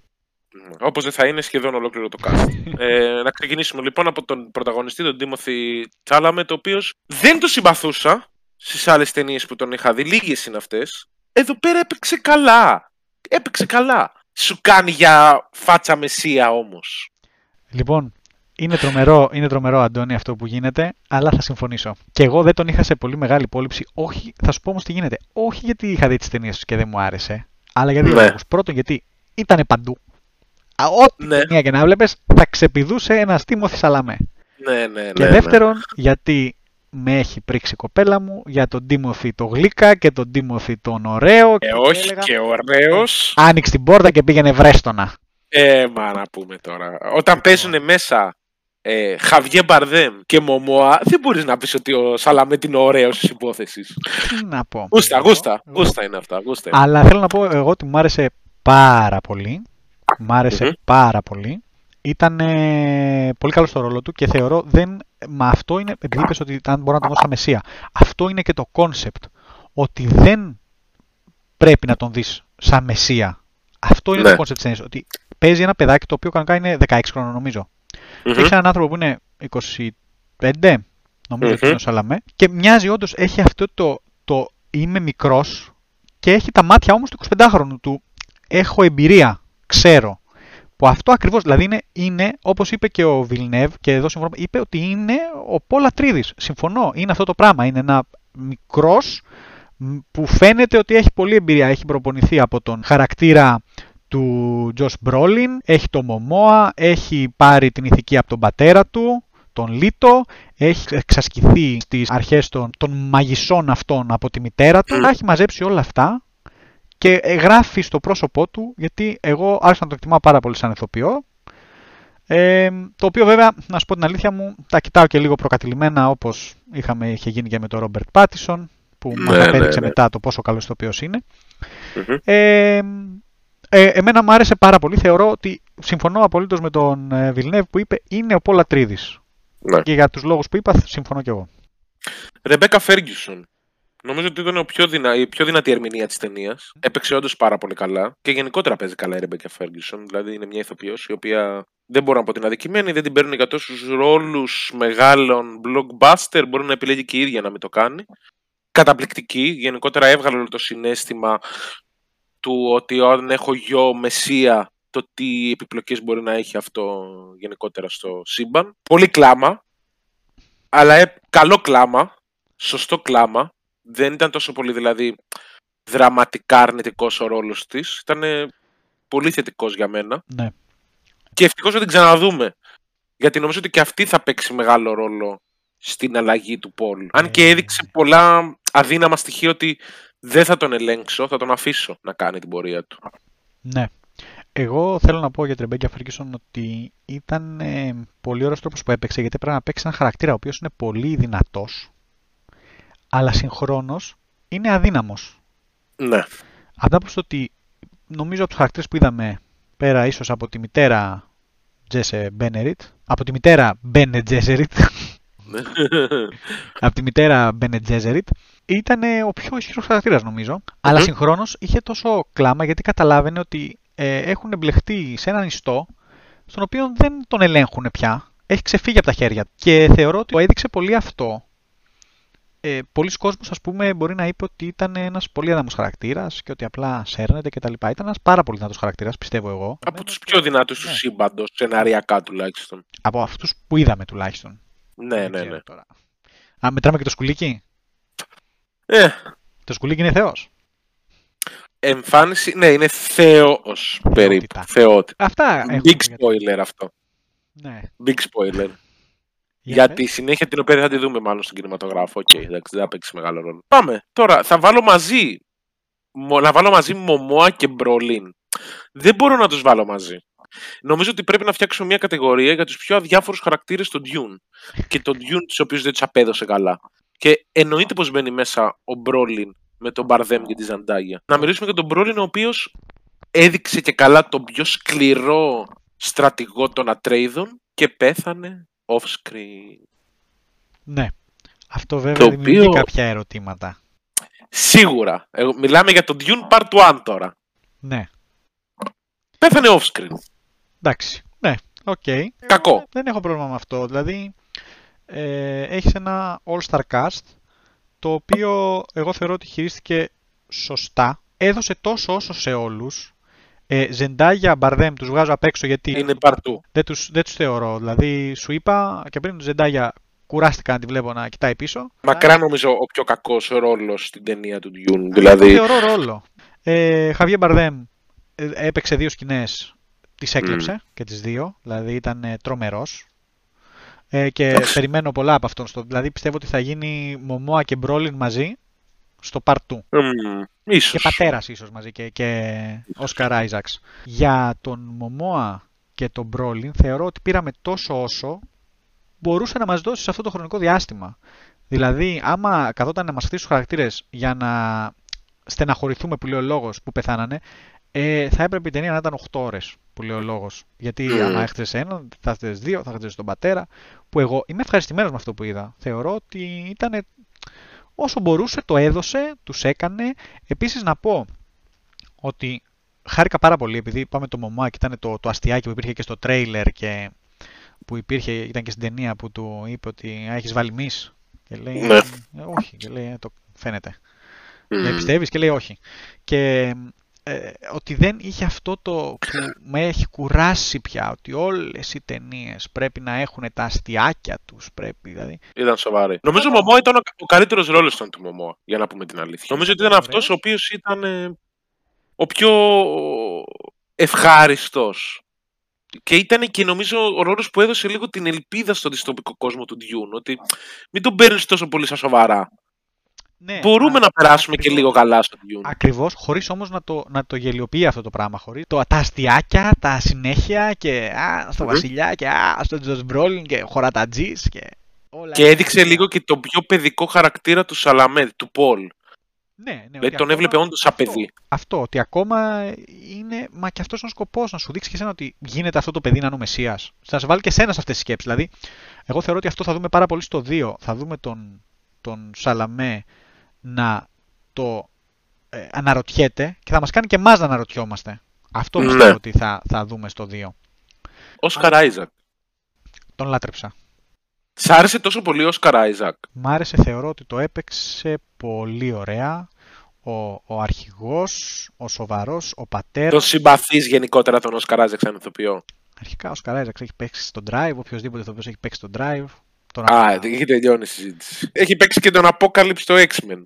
Όπως δεν θα είναι σχεδόν ολόκληρο το cast. ε, να ξεκινήσουμε λοιπόν από τον πρωταγωνιστή, τον Timothy Chalamet, ο οποίος δεν το συμπαθούσα στις άλλες ταινίες που τον είχα δει. Λίγες είναι αυτές. Εδώ πέρα έπαιξε καλά. Έπαιξε καλά. Σου κάνει για φάτσα μεσία όμως. Λοιπόν, είναι τρομερό, είναι τρομερό, Αντώνη, αυτό που γίνεται, αλλά θα συμφωνήσω. Και εγώ δεν τον είχα σε πολύ μεγάλη υπόλοιψη. Όχι, θα σου πω όμως τι γίνεται. Όχι γιατί είχα δει τις ταινίες τους και δεν μου άρεσε, αλλά για δύο Ναι. λόγους. Πρώτον, γιατί ήταν παντού. Α, Ό,τι Ναι. ταινία και να βλέπεις, θα ξεπηδούσε ένα Τίμωθη Σαλαμέ. Ναι, ναι, ναι. Και ναι. δεύτερον, γιατί με έχει πρίξει η κοπέλα μου για τον Τίμωθη το γλύκα και τον Τίμωθη τον ωραίο. Ε, και όχι έλεγα, και ωραίος. Άνοιξε την πόρτα και πήγαινε βρέστονα. Ε, μα να πούμε τώρα. Όταν παίζουν μέσα ε, Χαβιέ Μπαρδέμ και Μωμόα, δεν μπορείς να πεις ότι ο Σαλαμέτ είναι ωραίος της υπόθεσης. Τι να πω. Γούστα, Εγώ- γούστα. εγώ- Γούστα είναι αυτά. Γούστα είναι. Αλλά θέλω να πω εγώ ότι μου άρεσε πάρα πολύ. Μ' άρεσε Μμμ. πάρα πολύ. Ήταν ε, πολύ καλό στο ρόλο του και θεωρώ δεν. Μα αυτό είναι. Επειδή είπες ότι αν μπορώ να τον δω σαν μεσία. Αυτό είναι και το κόνσεπτ. Ότι δεν πρέπει να τον δεις σαν μεσία. Αυτό είναι Ναι. το κόνσεπτ της ταινίας. Ότι παίζει ένα παιδάκι το οποίο κανονικά είναι 16 χρόνων νομίζω. Μμμ. Έχει έναν άνθρωπο που είναι 25, νομίζω ότι Μμμ. είναι ο Σαλαμέ, και μοιάζει όντως, έχει αυτό το, το είμαι μικρός και έχει τα μάτια όμως του 25χρονου του. Έχω εμπειρία, ξέρω. Που αυτό ακριβώς, δηλαδή είναι, είναι όπως είπε και ο Βιλνεύ, και εδώ συμφωνώ, είπε ότι είναι ο Πόλα Τρίδη. Συμφωνώ, είναι αυτό το πράγμα. Είναι ένα μικρός που φαίνεται ότι έχει πολλή εμπειρία. Έχει προπονηθεί από τον χαρακτήρα του Τζος Μπρόλιν, έχει το Μωμόα, έχει πάρει την ηθική από τον πατέρα του, τον Λίτο, έχει εξασκηθεί στις αρχές των, των μαγισσών αυτών από τη μητέρα του, Μμ. τα έχει μαζέψει όλα αυτά και ε, γράφει στο πρόσωπό του, γιατί εγώ άρχισα να το εκτιμάω πάρα πολύ σαν ηθοποιό, ε, το οποίο βέβαια, να σου πω την αλήθεια μου, τα κοιτάω και λίγο προκατηλημένα όπως είχαμε, είχε γίνει και με τον Ρόμπερτ Πάτισον, που Ναι, μας ναι, απέδειξε ναι. μετά το πόσο καλός ηθοποιός είναι. Μμμ. Ε, ε, εμένα μου άρεσε πάρα πολύ. Θεωρώ ότι συμφωνώ απολύτως με τον ε, Βιλνεύ που είπε είναι ο Πόλα Τρίδης. Ναι. Και για τους λόγους που είπα συμφωνώ κι εγώ. Ρεμπέκα Φέργκισον. Νομίζω ότι ήταν ο πιο δυνα... η πιο δυνατή ερμηνεία της ταινίας. Έπαιξε όντως πάρα πολύ καλά. Και γενικότερα παίζει καλά η Ρεμπέκα Φέργκισον. Δηλαδή είναι μια ηθοποιός η οποία δεν μπορώ να πω την αδικημένη, δεν την παίρνουν για τόσους ρόλους μεγάλων blockbuster. Μπορεί να επιλέγει και η ίδια να μην το κάνει. Καταπληκτική. Γενικότερα έβγαλε όλο το συνέστημα του ότι αν έχω γιο μεσία, το τι επιπλοκές μπορεί να έχει αυτό γενικότερα στο σύμπαν. Πολύ κλάμα, αλλά ε, καλό κλάμα, σωστό κλάμα. Δεν ήταν τόσο πολύ δηλαδή δραματικά αρνητικός ο ρόλος της. Ήταν πολύ θετικός για μένα. Ναι. Και ευτυχώς να την ξαναδούμε. Γιατί νομίζω ότι και αυτή θα παίξει μεγάλο ρόλο στην αλλαγή του Πολ. Αν και Ε. έδειξε πολλά αδύναμα στοιχεία ότι δεν θα τον ελέγξω, θα τον αφήσω να κάνει την πορεία του. Ναι. Εγώ θέλω να πω για την Ρεμπέκια Φέργκισον ότι ήταν ε, πολύ ωραίος τρόπος που έπαιξε γιατί πρέπει να παίξει έναν χαρακτήρα ο οποίος είναι πολύ δυνατός αλλά συγχρόνως είναι αδύναμος. Ναι. Από το ότι νομίζω από τους χαρακτήρες που είδαμε πέρα ίσως από τη μητέρα Τζέσε Μπένεριτ, από τη μητέρα Μπένε Τζέζεριτ, από τη μητέρα Μπένε Τζέζεριτ, ήταν ο πιο ισχυρός χαρακτήρας νομίζω. Αλλά συγχρόνως είχε τόσο κλάμα γιατί καταλάβαινε ότι ε, έχουν εμπλεχτεί σε έναν ιστό στον οποίο δεν τον ελέγχουν πια. Έχει ξεφύγει από τα χέρια. του. Και θεωρώ ότι το έδειξε πολύ αυτό. Ε, Πολλοί κόσμος ας πούμε μπορεί να είπε ότι ήταν ένας πολύ αδάμος χαρακτήρας και ότι απλά σέρνεται κτλ. Ήταν ένας πάρα πολύ δυνατός χαρακτήρας πιστεύω εγώ. Από τους πιο δυνατούς του Ναι. σύμπαντος, σεναριακά τουλάχιστον. Από αυτούς που είδαμε τουλάχιστον. Ναι, Δεν ναι, ξέρω ναι. τώρα. Α, μετράμε και το σκουλήκι; Ε, Το σκουλήκι είναι θεός. εμφάνιση, ναι, είναι θεός περίπου. Θεότητα. Θεότητα. Αυτά έχουμε Big για- spoiler αυτό. Ναι. Big spoiler. Για Για πες. τη συνέχεια την οποία θα τη δούμε μάλλον στον κινηματογράφο. Οκ, εντάξει, δεν θα παίξει μεγάλο ρόλο. Πάμε. Τώρα θα βάλω μαζί. μο- Να βάλω μαζί Μομόα και Μπρολίν. Δεν μπορώ να τους βάλω μαζί. Νομίζω ότι πρέπει να φτιάξουμε μια κατηγορία για τους πιο αδιάφορους χαρακτήρες του Dune. Και τον Dune τους οποίους δεν τους απέδωσε καλά. Και εννοείται πως μπαίνει μέσα ο Μπρόλιν με τον Μπαρδέμ και τη Ζαντάγια. Να μιλήσουμε για τον Μπρόλιν ο οποίος έδειξε και καλά τον πιο σκληρό στρατηγό των Ατρέιδων και πέθανε off-screen. Ναι. Αυτό βέβαια Το δημιουργεί οποίο- κάποια ερωτήματα. Σίγουρα. Εγώ, μιλάμε για τον Dune Part 1 τώρα. Ναι. Πέθανε off-screen. Εντάξει. Ναι. Οκ. Κακό. Δεν έχω πρόβλημα με αυτό. Δηλαδή, ε, έχεις ένα all-star cast, το οποίο εγώ θεωρώ ότι χειρίστηκε σωστά έδωσε τόσο όσο σε όλους. Ε, Ζεντάγια, Μπαρδέμ τους βγάζω απ' έξω γιατί Είναι part two. δεν τους, δεν τους θεωρώ. Δηλαδή σου είπα και πριν τη Ζεντάγια κουράστηκα να τη βλέπω να κοιτάει πίσω. Μακράν νομίζω ο πιο κακός ρόλος στην ταινία του Dune. Το Δηλαδή. θεωρώ ρόλο. Ε, Χαβιέ Μπαρδέμ ε, έπαιξε δύο σκηνές, τις έκλεψε και τις δύο, δηλαδή ήταν ε, τρομερός. Ε, και Εντάξει. περιμένω πολλά από αυτόν. Στο, δηλαδή πιστεύω ότι θα γίνει Μωμόα και Μπρόλιν μαζί στο part 2. μμ, ίσως. Και πατέρας ίσως μαζί και, και Όσκαρ Άιζαξ. Για τον Μωμόα και τον Μπρόλιν θεωρώ ότι πήραμε τόσο όσο μπορούσε να μας δώσει σε αυτό το χρονικό διάστημα. Δηλαδή, άμα καθόταν να μας χτίσει τους χαρακτήρες για να στεναχωρηθούμε που λέει ο λόγος που πεθάνανε, ε, θα έπρεπε η ταινία να ήταν 8 ώρες που λέει ο λόγος. Γιατί Μμμ. άμα έχτιζε έναν, θα έχτιζε δύο, θα έχτιζε τον πατέρα. Που εγώ είμαι ευχαριστημένος με αυτό που είδα. Θεωρώ ότι ήταν όσο μπορούσε, το έδωσε, τους έκανε. Επίσης να πω ότι χάρηκα πάρα πολύ επειδή πάμε το Μωμά και ήταν το, το αστιάκι που υπήρχε και στο τρέιλερ και που υπήρχε, ήταν και στην ταινία που του είπε ότι «Α, έχεις βάλει μυς. Και λέει, Ναι. «Ε, όχι, και λέει, «Ε, το φαίνεται. Μμ. Δεν πιστεύεις και λέει όχι. Και ε, ότι δεν είχε αυτό το που με έχει κουράσει πια, ότι όλες οι ταινίες πρέπει να έχουν τα αστιάκια τους, πρέπει δηλαδή. Ήταν σοβαρή. Νομίζω ο Μωμό ήταν ο, ο καλύτερος ρόλος ήταν του Μωμό, για να πούμε την αλήθεια. Νομίζω ότι ήταν Ωραίος. αυτός ο οποίος ήταν ε, ο πιο ευχάριστος. Και ήταν και νομίζω ο ρόλος που έδωσε λίγο την ελπίδα στον δυστοπικό κόσμο του Dune. Ότι μην τον παίρνεις τόσο πολύ στα σοβαρά. Ναι, Μπορούμε α- να περάσουμε και ακριβώς. λίγο καλά στο Dune. Ακριβώς, χωρίς όμως να το, να το γελιοποιεί αυτό το πράγμα. Χωρίς το, τα αστιάκια, τα συνέχεια και α, στο Μμμ. Βασιλιά και α, στο Τζος Μπρόλιν και χωρατατζής και όλα. Και έδειξε λίγο και τον πιο παιδικό χαρακτήρα του Σαλαμέ, του Πολ. Ναι, ναι, Δηλαδή ότι τον ακόμα έβλεπε όντως σαν αυτό- παιδί. Αυτό, ότι ακόμα είναι. Μα και αυτός είναι ο σκοπός, να σου δείξει και εσένα ότι γίνεται αυτό το παιδί να είναι ο Μεσία. Να σε βάλει και εσένα σε αυτές τις σκέψεις. Δηλαδή, εγώ θεωρώ ότι αυτό θα δούμε πάρα πολύ στο 2. Θα δούμε τον, τον Σαλαμέ να το ε, αναρωτιέται και θα μας κάνει και εμάς να αναρωτιόμαστε. Αυτό Ναι. πιστεύω ότι θα, θα δούμε στο 2. Όσκαρ Άιζακ. Τον λάτρεψα. Σ' άρεσε τόσο πολύ ο Όσκαρ Άιζακ; Μ' άρεσε, θεωρώ ότι το έπαιξε πολύ ωραία. Ο, ο αρχηγός, ο σοβαρός, ο πατέρας. Τον συμπαθείς γενικότερα τον Όσκαρ Άιζακ σαν ηθοποιό; Αρχικά ο Σκαράιζαξ έχει παίξει στο Drive, οποιοδήποτε ηθοποιός έχει παίξει στο Drive. Τον Α, α- έχει τελειώνει η συζήτηση. Έχει παίξει και τον Apocalypse στο X-Men.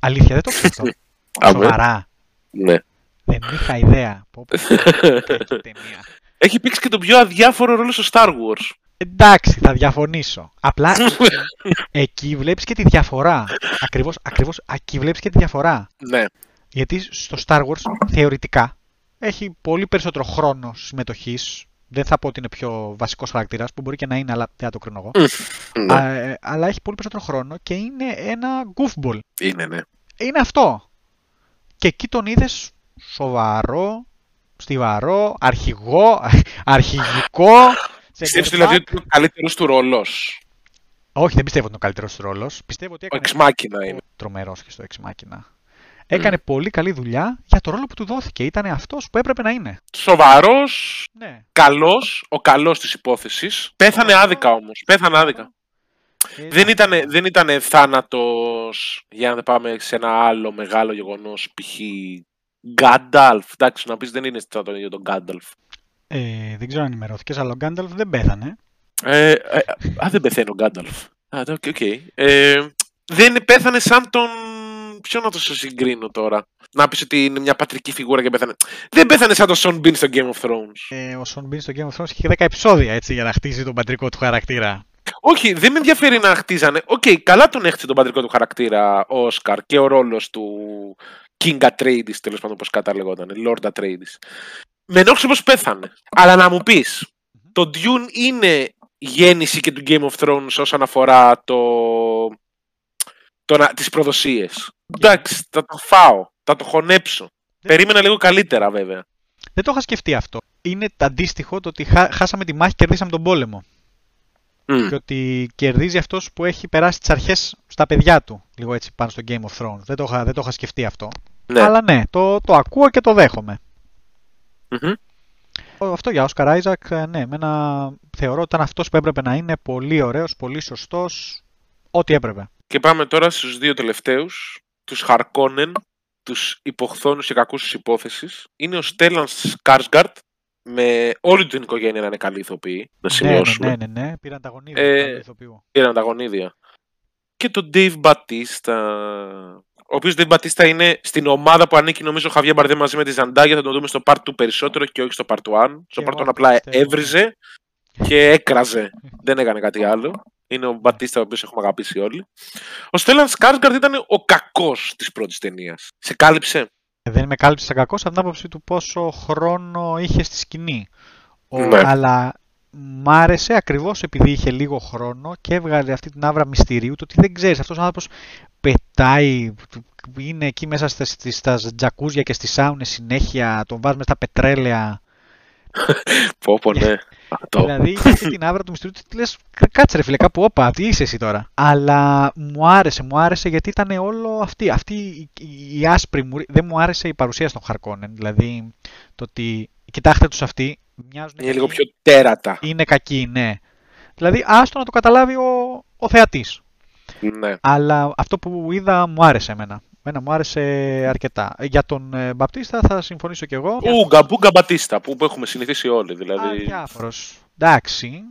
Αλήθεια, δεν το ξέρω αυτό. Αμέ. Σοβαρά. Ναι. Δεν είχα ιδέα. Πω, πω, τέτοια ταινία. Έχει παίξει και τον πιο αδιάφορο ρόλο στο Star Wars. Εντάξει, θα διαφωνήσω. Απλά εκεί βλέπεις και τη διαφορά. Ακριβώς, ακριβώς εκεί βλέπεις και τη διαφορά. ναι. Γιατί στο Star Wars θεωρητικά έχει πολύ περισσότερο χρόνο συμμετοχής. Δεν θα πω ότι είναι πιο βασικός χαρακτήρας, που μπορεί και να είναι, αλλά δεν θα το κρίνω εγώ. ναι. Α, ε, αλλά έχει πολύ περισσότερο χρόνο και είναι ένα goofball. Είναι, ναι. είναι αυτό. Και εκεί τον είδες σοβαρό, στιβαρό, αρχηγό, αρχηγικό. σε Πιστεύει νερβάκ. δηλαδή ότι είναι ο καλύτερος του ρόλος. Όχι, δεν πιστεύω ότι είναι ο καλύτερος ρόλος. Πιστεύω ότι Ο έκανε. Εξμάκινα είναι. Τρομερός και στο Ex Machina. Έκανε πολύ καλή δουλειά για το ρόλο που του δόθηκε. Ήταν αυτός που έπρεπε να είναι. Σοβαρός, Ναι. καλός, ο καλός της υπόθεσης. Πέθανε άδικα όμως. Πέθανε άδικα. Ε, Δεν ήταν, δεν ήτανε θάνατος για να δεν πάμε σε ένα άλλο μεγάλο γεγονός π.χ. Γκάνταλφ. Εντάξει, να πεις δεν είναι σαν τον ίδιο τον Γκάνταλφ. Ε, δεν ξέρω αν ενημερώθηκες, αλλά ο Γκάνταλφ δεν πέθανε. Ε, ε, α, δεν πεθαίνει ο Γκάνταλφ. Α, οκ, οκ. Ε, δεν πέθανε σαν τον... Ποιο να το σε συγκρίνω τώρα; Να πεις ότι είναι μια πατρική φιγούρα και πέθανε. Δεν πέθανε σαν τον Σον Μπιν στο Game of Thrones. Ε, ο Σον Μπιν στο Game of Thrones είχε 10 επεισόδια έτσι, για να χτίσει τον πατρικό του χαρακτήρα. Όχι, δεν με ενδιαφέρει να χτίζανε. Οκ, καλά τον έχτισε τον πατρικό του χαρακτήρα ο Όσκαρ και ο ρόλος του King Atreides, τέλος πάντων πώ κατάλεγόταν, Lord Atreides. Με ενόχλησε πως πέθανε. Αλλά να μου πεις, το Dune είναι γέννηση και του Game of Thrones όσον αφορά το. Το να, τις προδοσίες. Εντάξει, θα το φάω, θα το χωνέψω. Περίμενα λίγο καλύτερα βέβαια. Δεν το είχα σκεφτεί αυτό. Είναι το αντίστοιχο το ότι χά- χάσαμε τη μάχη, κερδίσαμε τον πόλεμο. Μμ. Και ότι κερδίζει αυτός που έχει περάσει τις αρχές στα παιδιά του. Λίγο έτσι πάνω στο Game of Thrones. Δεν το είχα, δεν το είχα σκεφτεί αυτό. Ναι. Αλλά ναι, το, το ακούω και το δέχομαι. Μμμ. Ο- Αυτό για Oscar Isaac, ε, ναι, εμένα θεωρώ ότι ήταν αυτός που έπρεπε να είναι πολύ ωραίος, πολύ σωστός. Ό,τι έπρεπε. Και πάμε τώρα στους δύο τελευταίους, τους Χαρκόνεν, τους υποχθόνους και κακούς της υπόθεσης είναι ο Στέλλαν Σκάρσγκαρτ με όλη την οικογένεια να είναι καλή ηθοποιοί, να Ναι, σημειώσουμε. ναι, ναι, ναι, πήραν τα γονίδια Ε, του ηθοποιού. Πήραν τα γονίδια. Και τον Dave Batista, ο οποίος Dave Batista είναι στην ομάδα που ανήκει νομίζω ο Χαβιέ Μπαρδέ μαζί με τη Ζαντάγια, θα το δούμε στο part 2 περισσότερο και όχι στο part 1. Στο Και part 1 εγώ απλά πιστεύω, έβριζε και έκραζε. Δεν έκανε κάτι άλλο. Είναι ο Μπατίστα, ο οποίος έχουμε αγαπήσει όλοι. Ο Στέλλαν Σκάρσγκαρτ ήταν ο κακός της πρώτης ταινίας. Σε κάλυψε. Ε, Δεν με κάλυψε σαν κακός από την άποψη του πόσο χρόνο είχε στη σκηνή. Ο, Ναι. Αλλά μ' άρεσε ακριβώς επειδή είχε λίγο χρόνο και έβγαλε αυτή την άβρα μυστηρίου το ότι δεν ξέρεις αυτός ο άνθρωπος πετάει, είναι εκεί μέσα στα, στις- στα τζακούζια και στις σάουνες συνέχεια, τον βάζουμε στα πετρέλαια. Πω, πω, ναι. Αυτό. Δηλαδή είχε αυτή την άβρα του μυστηρίου ότι λες κάτσε ρε φίλε κάπου όπα, τι είσαι εσύ τώρα. Αλλά μου άρεσε, μου άρεσε γιατί ήταν όλο αυτή, αυτή η, η, η άσπρη μου, δεν μου άρεσε η παρουσία στον Χαρκόνεν. Δηλαδή το ότι κοιτάξτε τους αυτοί, μοιάζουν Είναι λίγο κακοί, πιο τέρατα. είναι κακοί, ναι. Δηλαδή άστο να το καταλάβει ο, ο θεατής. Ναι. Αλλά αυτό που είδα μου άρεσε εμένα. Εμένα μου άρεσε αρκετά. Για τον ε, Μπαπτίστα θα συμφωνήσω κι εγώ. Ούγκα, μπούγκα μπατίστα που, που έχουμε συνηθίσει όλοι. Δηλαδή. Αδιάφορος. Εντάξει.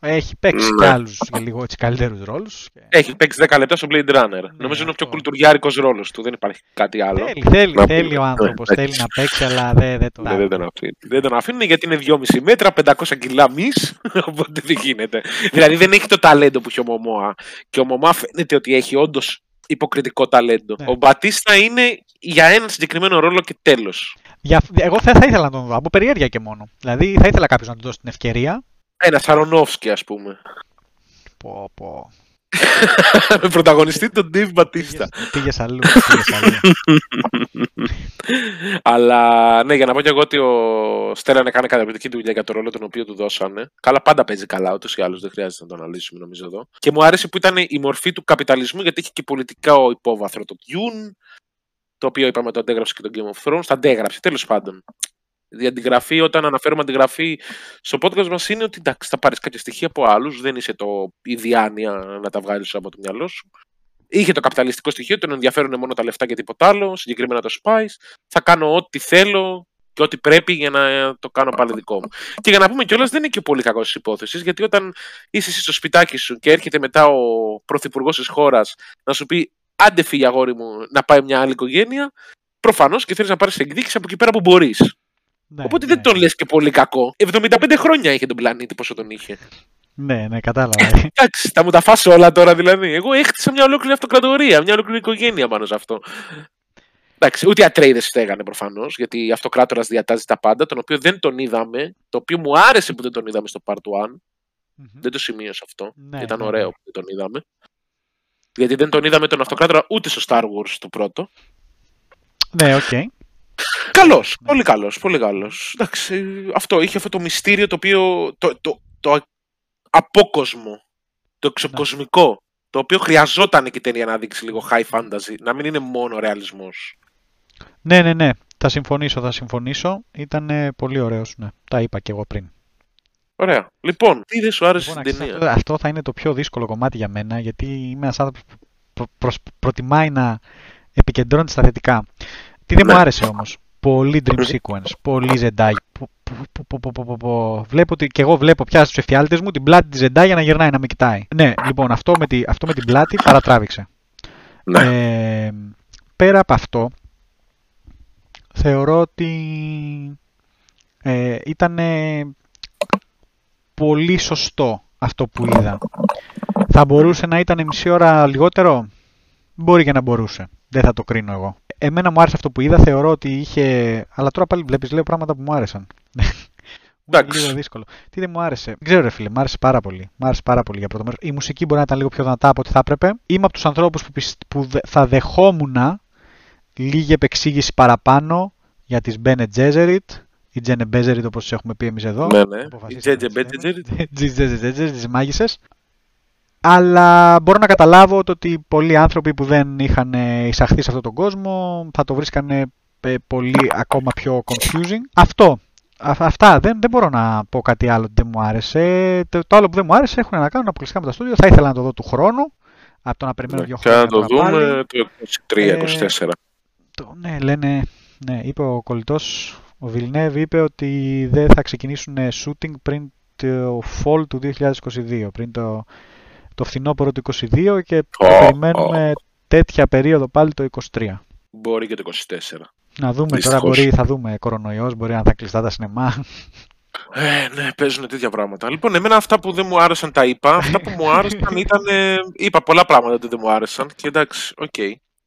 Έχει παίξει Ναι. κι άλλους για λίγο έτσι καλύτερους ρόλους. Και- Έχει παίξει 10 λεπτά στο Blade Runner. Νομίζω είναι ο πιο αυτό. κουλτουριάρικος ρόλος του. Δεν υπάρχει κάτι άλλο. Θέλει, θέλει, Να θέλει πούμε. ο άνθρωπος. Ναι, θέλει να παίξει, αλλά δεν, δεν το Ναι, δεν τον αφήνει. Δεν τον αφήνουν γιατί είναι 2,5 μέτρα, 500 κιλά μη. Οπότε δεν γίνεται. δηλαδή δεν έχει το ταλέντο που έχει ο Μωμόα. Και ο Μωμόα φαίνεται ότι έχει όντως υποκριτικό ταλέντο. Ναι. Ο Μπατίστα είναι για ένα συγκεκριμένο ρόλο και τέλος. Για, εγώ θα, θα ήθελα να τον δω, από περιέργεια και μόνο. Δηλαδή θα ήθελα κάποιος να του δώσει την ευκαιρία. Ένα Σαρονόφσκι, ας πούμε. Πω, πω. Με πρωταγωνιστή τον Dave Μπατίστα. Πήγες, πήγες αλλού. Πήγες αλλού. Αλλά ναι, για να πω και εγώ ότι ο Στέλλαν έκανε καταπληκτική δουλειά για το ρόλο τον οποίο του δώσανε. Καλά, πάντα παίζει καλά, ούτως ή άλλως δεν χρειάζεται να το αναλύσουμε νομίζω εδώ. Και μου άρεσε που ήταν η μορφή του καπιταλισμού, γιατί είχε και πολιτικά υπόβαθρο το Dune, το οποίο είπαμε το αντέγραψε και το Game of Thrones. Τα αντέγραψε, τέλος πάντων. Η αντιγραφή, όταν αναφέρουμε αντιγραφή στο podcast μας, είναι ότι εντάξει, θα πάρεις κάποια στοιχεία από άλλους, δεν είσαι το, η διάνοια να τα βγάλεις από το μυαλό σου. Είχε το καπιταλιστικό στοιχείο, τον ενδιαφέρουν μόνο τα λεφτά και τίποτα άλλο, συγκεκριμένα το Spice. Θα κάνω ό,τι θέλω και ό,τι πρέπει για να το κάνω πάλι δικό μου. Και για να πούμε κιόλας, δεν είναι και πολύ κακός της υπόθεσης, γιατί όταν είσαι εσύ στο σπιτάκι σου και έρχεται μετά ο πρωθυπουργός της χώρας να σου πει άντε φύγε αγόρι μου να πάει μια άλλη οικογένεια, προφανώς και θέλεις να πάρεις εκδίκηση από εκεί πέρα που μπορείς. Ναι, Οπότε ναι. δεν τον λες και πολύ κακό. 75 χρόνια είχε τον πλανήτη πόσο τον είχε. Ναι, ναι, κατάλαβα. Εντάξει, θα μου τα φάσω όλα τώρα δηλαδή. Εγώ έχτισα μια ολόκληρη αυτοκρατορία, μια ολόκληρη οικογένεια πάνω σε αυτό. Εντάξει, ούτε οι Ατρέιδες στέγανε προφανώς, γιατί η αυτοκράτορας διατάζει τα πάντα, τον οποίο δεν τον είδαμε, το οποίο μου άρεσε που δεν τον είδαμε στο Part 1. Μμμ. Δεν το σημείωσα αυτό. Ναι, Ήταν ναι, ωραίο ναι. που δεν τον είδαμε. Γιατί δεν τον είδαμε τον αυτοκράτορα ούτε στο Star Wars το πρώτο. Ναι, οκ. Καλός, Ναι. πολύ καλός, πολύ καλός. Εντάξει, αυτό είχε αυτό το μυστήριο το οποίο. το, το, το απόκοσμο, το εξωκοσμικό, το οποίο χρειαζόταν και η ταινία να δείξει λίγο high fantasy, να μην είναι μόνο ρεαλισμός. Ναι, ναι, ναι. Θα συμφωνήσω, θα συμφωνήσω. Ήταν ε, πολύ ωραίος, ναι. Τα είπα και εγώ πριν. Ωραία. Λοιπόν, τι δεν σου άρεσε Λοιπόν, στην αξίζει, ταινία; αυτό, αυτό θα είναι το πιο δύσκολο κομμάτι για μένα, γιατί είμαι ένας άνθρωπος που προ- προς- προτιμάει να επικεντρώνεται στα θετικά. Τι δεν Ναι. μου άρεσε όμως. Πολύ dream sequence, πολύ ζεντάκι. Που- που- που- που- που- που- που- που. Βλέπω ότι και εγώ βλέπω πια στους εφιάλτες μου την πλάτη της ζεντά για να γυρνάει να με κοιτάει. Ναι, λοιπόν, αυτό με, τη, αυτό με την πλάτη παρατράβηξε. Ναι. Ε, πέρα από αυτό, θεωρώ ότι ε, ήταν πολύ σωστό αυτό που είδα. Θα μπορούσε να ήταν μισή ώρα λιγότερο; Μπορεί και να μπορούσε. Δεν θα το κρίνω εγώ. Εμένα μου άρεσε αυτό που είδα. Θεωρώ ότι είχε. Αλλά τώρα πάλι βλέπεις, λέω πράγματα που μου άρεσαν. Εντάξει. Λίγο δύσκολο. Τι δεν μου άρεσε; Δεν ξέρω, ρε φίλε, μου άρεσε πάρα πολύ. Μου άρεσε πάρα πολύ για πρώτο μέρος. Η μουσική μπορεί να ήταν λίγο πιο δυνατά από ό,τι θα έπρεπε. Είμαι από τους ανθρώπους που, πισ- που δε- θα δεχόμουν λίγη επεξήγηση παραπάνω για τις Bene Gesserit ή Τζένε Μπέζεριτ όπως τις έχουμε πει εμείς εδώ. Ναι, ναι. Η Αποφασίσαμε Τζέτζε να τις λέμε. Μπέτζετζερ. Τις Τζέτζε Τζέτζε, τις μάγισσες. Αλλά μπορώ να καταλάβω το ότι πολλοί άνθρωποι που δεν είχαν ε, εισαχθεί σε αυτόν τον κόσμο θα το βρίσκανε ε, πολύ ακόμα πιο confusing. Αυτό. Α- αυτά. Δεν, δεν μπορώ να πω κάτι άλλο ότι δεν μου άρεσε. Το, το άλλο που δεν μου άρεσε έχουν να κάνουν αποκλειστικά με το στούντιο. Θα ήθελα να το δω του χρόνου. Από το να περιμένω δύο Ναι, Και χρόνια. να το τώρα πάλι. δούμε το 23-24. Το, Ναι, λένε, ναι, είπε ο κολλητός, ο Βιλνέβ είπε ότι δεν θα ξεκινήσουν shooting πριν το fall του 2022, πριν το, το φθινόπωρο του 2022 και Ω, περιμένουμε τέτοια περίοδο πάλι το 2023. Μπορεί και το 24. Να δούμε Δυστυχώς. τώρα, μπορεί, θα δούμε κορονοϊός, μπορεί να 'ναι κλειστά τα σινεμά. Ε, ναι, παίζουν τέτοια πράγματα. Λοιπόν, εμένα αυτά που δεν μου άρεσαν τα είπα. Αυτά που μου άρεσαν ήταν. ε, είπα πολλά πράγματα που δεν μου άρεσαν. Και εντάξει, οκ.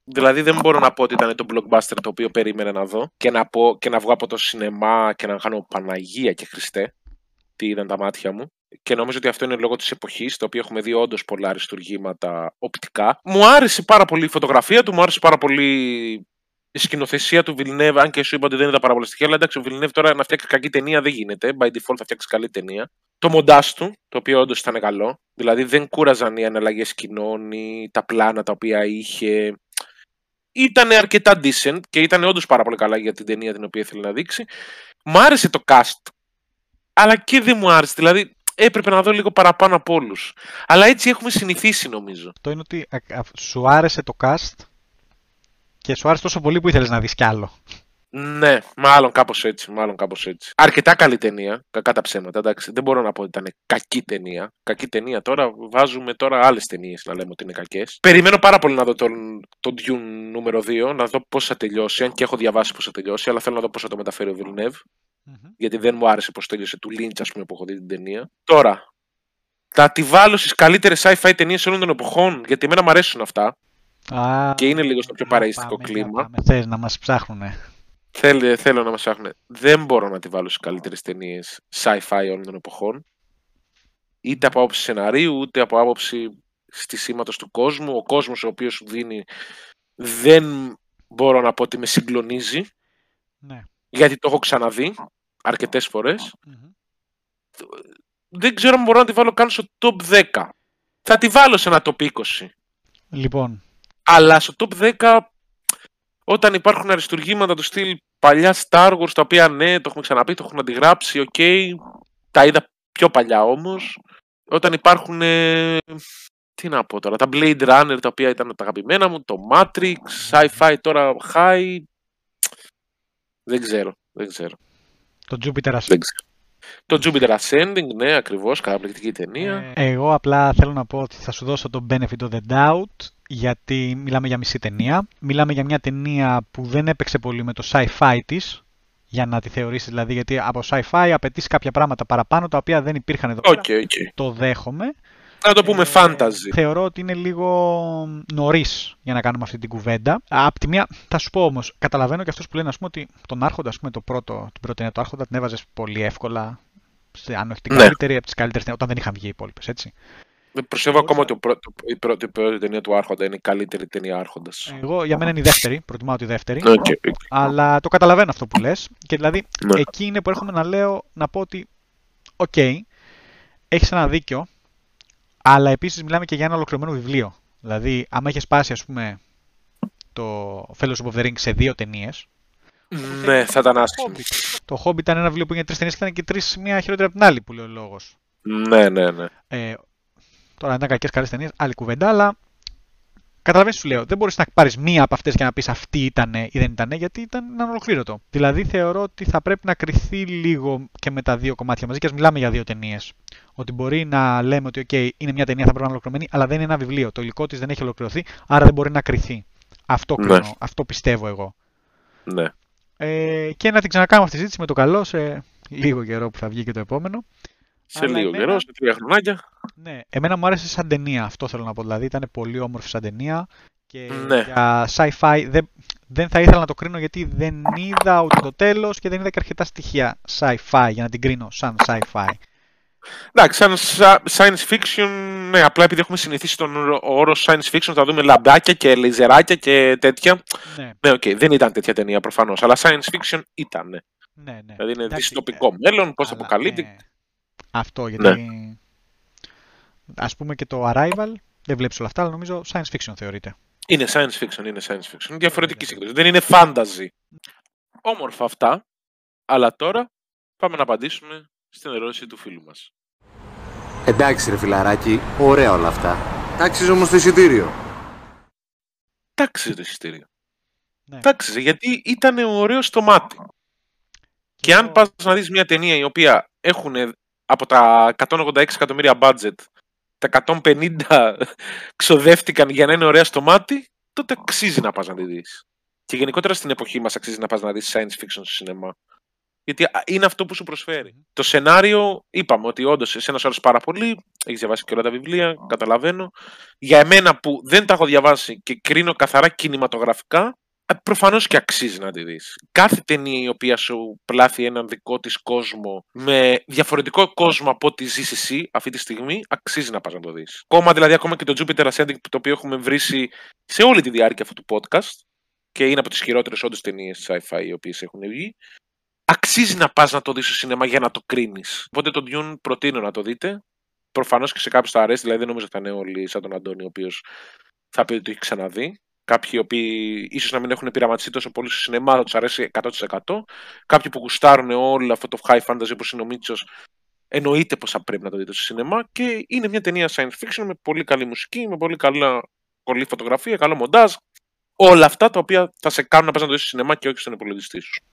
Δηλαδή δεν μπορώ να πω ότι ήταν το blockbuster το οποίο περίμενα να δω και να, πω, και να βγω από το σινεμά και να κάνω Παναγία και Χριστέ. Τι είδαν τα μάτια μου. Και νομίζω ότι αυτό είναι λόγω της εποχής, το οποίο έχουμε δει όντως πολλά αριστουργήματα οπτικά. Μου άρεσε πάρα πολύ η φωτογραφία του, μου άρεσε πάρα πολύ η σκηνοθεσία του Villeneuve, αν και σου είπα ότι δεν είναι τα πάρα πολλά στοιχεία, αλλά εντάξει, ο Villeneuve τώρα να φτιάξει κακή ταινία δεν γίνεται. By default θα φτιάξει καλή ταινία. Το μοντάζ του, το οποίο όντως ήταν καλό. Δηλαδή δεν κούραζαν οι αναλλαγές σκηνών ή τα πλάνα τα οποία είχε. Ήταν αρκετά decent και ήταν όντως πάρα πολύ καλά για την ταινία την οποία ήθελε να δείξει. Μ' άρεσε το cast, αλλά και δεν μου άρεσε. Δηλαδή έπρεπε να δω λίγο παραπάνω από όλους. Αλλά έτσι έχουμε συνηθίσει νομίζω. Το είναι ότι α- α- σου άρεσε το cast και σου άρεσε τόσο πολύ που ήθελες να δεις κι άλλο. Ναι, μάλλον κάπως έτσι. Μάλλον κάπως έτσι. Αρκετά καλή ταινία. Κακά τα ψέματα. Εντάξει. Δεν μπορώ να πω ότι ήταν κακή ταινία. Κακή ταινία τώρα βάζουμε τώρα άλλες ταινίες να λέμε ότι είναι κακές. Περιμένω πάρα πολύ να δω τον, τον Dune νούμερο 2, να δω πώς θα τελειώσει. Αν και έχω διαβάσει πώς θα τελειώσει, αλλά θέλω να δω πώς θα το μεταφέρει ο Villeneuve. Γιατί δεν μου άρεσε πώς τέλειωσε του Lynch, ας πούμε, που έχω δει την ταινία. Τώρα, θα τη βάλω στις καλύτερες sci-fi ταινίες όλων των εποχών, γιατί εμένα μου αρέσουν αυτά. Α, Και είναι λίγο στο πιο για παρεϊστικό πάμε, για κλίμα. πάμε. Θες να μας ψάχνουνε. Θέλ, θέλω να μας ψάχνουν. Δεν μπορώ να τη βάλω στις καλύτερες ταινίες sci-fi όλων των εποχών. Είτε από άποψη σεναρίου, ούτε από άποψη στισήματο του κόσμου. Ο κόσμος ο οποίος σου δίνει δεν μπορώ να πω ότι με συγκλονίζει, Ναι. γιατί το έχω ξαναδεί αρκετές φορές. Μμμ. Δεν ξέρω αν μπορώ να τη βάλω καν στο top 10. Θα τη βάλω σε ένα top 20. Λοιπόν, Αλλά στο top 10, όταν υπάρχουν αριστουργήματα του στυλ παλιά Star Wars, τα οποία ναι, το έχουμε ξαναπεί, το έχουν αντιγράψει, οκ. τα είδα πιο παλιά όμως. Όταν υπάρχουν, ε, τι να πω τώρα, τα Blade Runner, τα οποία ήταν τα αγαπημένα μου, το Matrix, Sci-Fi τώρα High, δεν ξέρω, δεν ξέρω, το Jupiter Ascending. δεν ξέρω. Το Jupiter Ascending, ναι, ακριβώς, καταπληκτική ταινία. Ε, Εγώ απλά θέλω να πω ότι θα σου δώσω το benefit of the doubt γιατί μιλάμε για μισή ταινία. Μιλάμε για μια ταινία που δεν έπαιξε πολύ με το sci-fi της για να τη θεωρήσεις δηλαδή γιατί από sci-fi απαιτείς κάποια πράγματα παραπάνω τα οποία δεν υπήρχαν εδώ Οκ, πέρα. οκ. Το δέχομαι. Να το πούμε Ε, fantasy. Θεωρώ ότι είναι λίγο νωρίς για να κάνουμε αυτή την κουβέντα. Απ' τη μία, θα σου πω όμως, καταλαβαίνω και αυτού που λένε ας πούμε, ότι τον Άρχοντα, ας πούμε, το πρώτο, την πρώτη ταινία του Άρχοντα την έβαζες πολύ εύκολα. Σε, αν όχι την Ναι. καλύτερη από τις καλύτερες όταν δεν είχαν βγει οι υπόλοιπες, έτσι. Δεν Πιστεύω ακόμα ότι ο πρώτο- η πρώτη, η πρώτη ταινία του Άρχοντα είναι η καλύτερη ταινία Άρχοντας. Εγώ για μένα είναι η δεύτερη, προτιμάω τη δεύτερη. OK, OK. Αλλά το καταλαβαίνω αυτό που λες. Και δηλαδή Ναι. εκεί είναι που έρχομαι να λέω, να πω ότι, οκ, έχεις ένα δίκιο, αλλά επίσης μιλάμε και για ένα ολοκληρωμένο βιβλίο. Δηλαδή, άμα είχες σπάσει, ας πούμε, το Fellowship of the Ring σε δύο ταινίες. Ναι, θα ήταν άσχημο. Το Hobbit ήταν ένα βιβλίο που έγινε τρεις ταινίες και ήταν και τρεις μία χειρότερη από την άλλη, που λέει ο λόγος. Ναι, ναι, ναι. Ε, τώρα αν ήταν κακές καλές ταινίες, άλλη κουβέντα, αλλά καταλαβαίνεις σου λέω. Δεν μπορείς να πάρεις μία από αυτές και να πεις αυτή ήταν ή δεν ήταν, γιατί ήταν ανολοκλήρωτο. Δηλαδή θεωρώ ότι θα πρέπει να κριθεί λίγο και με τα δύο κομμάτια μαζί και ας μιλάμε για δύο ταινίες. Ότι μπορεί να λέμε ότι, OK, είναι μια ταινία, θα πρέπει να είναι ολοκληρωμένη, αλλά δεν είναι ένα βιβλίο. Το υλικό της δεν έχει ολοκληρωθεί, άρα δεν μπορεί να κρυθεί. Αυτό, Ναι. κρίνω, αυτό πιστεύω εγώ. ναι. Ε, και να την ξανακάνουμε αυτή τη συζήτηση με το καλό σε λίγο καιρό που θα βγει και το επόμενο. Σε Αλλά λίγο εμένα- καιρό, σε τρία χρονάκια. Ναι, εμένα μου άρεσε σαν ταινία, αυτό θέλω να πω. Δηλαδή ήταν πολύ όμορφη σαν ταινία και Ναι. για sci-fi δεν, δεν θα ήθελα να το κρίνω γιατί δεν είδα ούτε το τέλος και δεν είδα και αρκετά στοιχεία sci-fi για να την κρίνω σαν sci-fi. Εντάξει, σαν σα- science fiction, ναι, απλά επειδή έχουμε συνηθίσει τον όρο- όρο science fiction, θα δούμε λαμπάκια και λεϊζεράκια και τέτοια. Ναι, Ναι, οκ, δεν ήταν τέτοια ταινία προφανώς, αλλά science fiction ήταν. ναι, ναι. Δηλαδή είναι Εντάξει, δυστοπικό μέλλον, post- αλλά, apocalyptic. ναι. Αυτό γιατί ας πούμε και το Arrival δεν βλέπεις όλα αυτά αλλά νομίζω science fiction θεωρείται. Είναι science fiction, είναι science fiction. Είναι διαφορετική σύγκριση. Δεν είναι fantasy. Όμορφα αυτά, αλλά τώρα πάμε να απαντήσουμε στην ερώτηση του φίλου μας. Εντάξει ρε φιλαράκι, ωραία όλα αυτά. Τάξεις όμως το εισιτήριο. Τάξη το εισιτήριο. Ναι. θα άξιζε γιατί ήταν ωραίο στο μάτι. Και αν εγώ- πας να δεις μια ταινία η οποία έχουν από τα 186 εκατομμύρια budget, τα 150 ξοδεύτηκαν για να είναι ωραία στο μάτι, τότε αξίζει να πας να τη δεις. Και γενικότερα στην εποχή μας αξίζει να πας να δεις science fiction στο σινεμά. Γιατί α, είναι αυτό που σου προσφέρει. Το σενάριο, είπαμε ότι όντως εσένας σου άρεσε πάρα πολύ, έχεις διαβάσει και όλα τα βιβλία, καταλαβαίνω. Για εμένα που δεν τα έχω διαβάσει και κρίνω καθαρά κινηματογραφικά, Προφανώς και αξίζει να τη δεις. Κάθε ταινία η οποία σου πλάθει έναν δικό της κόσμο με διαφορετικό κόσμο από ό,τι ζεις εσύ αυτή τη στιγμή, αξίζει να πας να το δεις. Ακόμα δηλαδή, ακόμα και το Jupiter Ascending το οποίο έχουμε βρήσει σε όλη τη διάρκεια αυτού του podcast και είναι από τις χειρότερες όντως ταινίες sci-fi οι οποίες έχουν βγει, αξίζει να πας να το δεις στο σινεμά για να το κρίνεις. Οπότε τον Dune προτείνω να το δείτε. Προφανώς και σε κάποιους θα αρέσει, δηλαδή δεν νομίζω ότι θα είναι όλοι σαν τον Αντώνη, ο οποίος θα πει ότι το έχει ξαναδεί. Κάποιοι οι οποίοι ίσως να μην έχουν πειραματιστεί τόσο πολύ στο σινεμά, θα τους αρέσει 100%. Κάποιοι που γουστάρουν όλο αυτό το high fantasy όπως είναι ο Μίτσος, εννοείται πως θα πρέπει να το δείτε στο σινεμά. Και είναι μια ταινία science fiction με πολύ καλή μουσική, με πολύ καλά, καλή φωτογραφία, καλό μοντάζ. Όλα αυτά τα οποία θα σε κάνουν να πας να το δεις στο σινεμά και όχι στον υπολογιστή σου.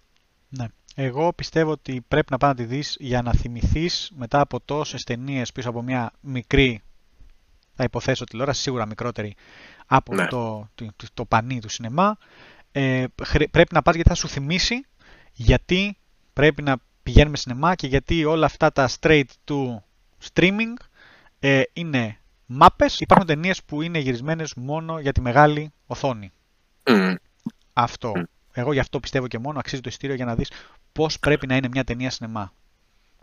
Ναι. Εγώ πιστεύω ότι πρέπει να πάει να τη δεις για να θυμηθείς μετά από τόσες ταινίες πίσω από μια μικρή, θα υποθέσω τηλεόραση, σίγουρα μικρότερη από Ναι. το, το, το, το πανί του σινεμά. Ε, χρε- πρέπει να πας γιατί θα σου θυμίσει γιατί πρέπει να πηγαίνουμε σινεμά και γιατί όλα αυτά τα straight to streaming ε, είναι μάπες. Υπάρχουν ταινίες που είναι γυρισμένες μόνο για τη μεγάλη οθόνη. Αυτό. Μμ. Εγώ γι' αυτό πιστεύω και μόνο αξίζει το ειστήριο για να δεις πώς πρέπει να είναι μια ταινία σινεμά.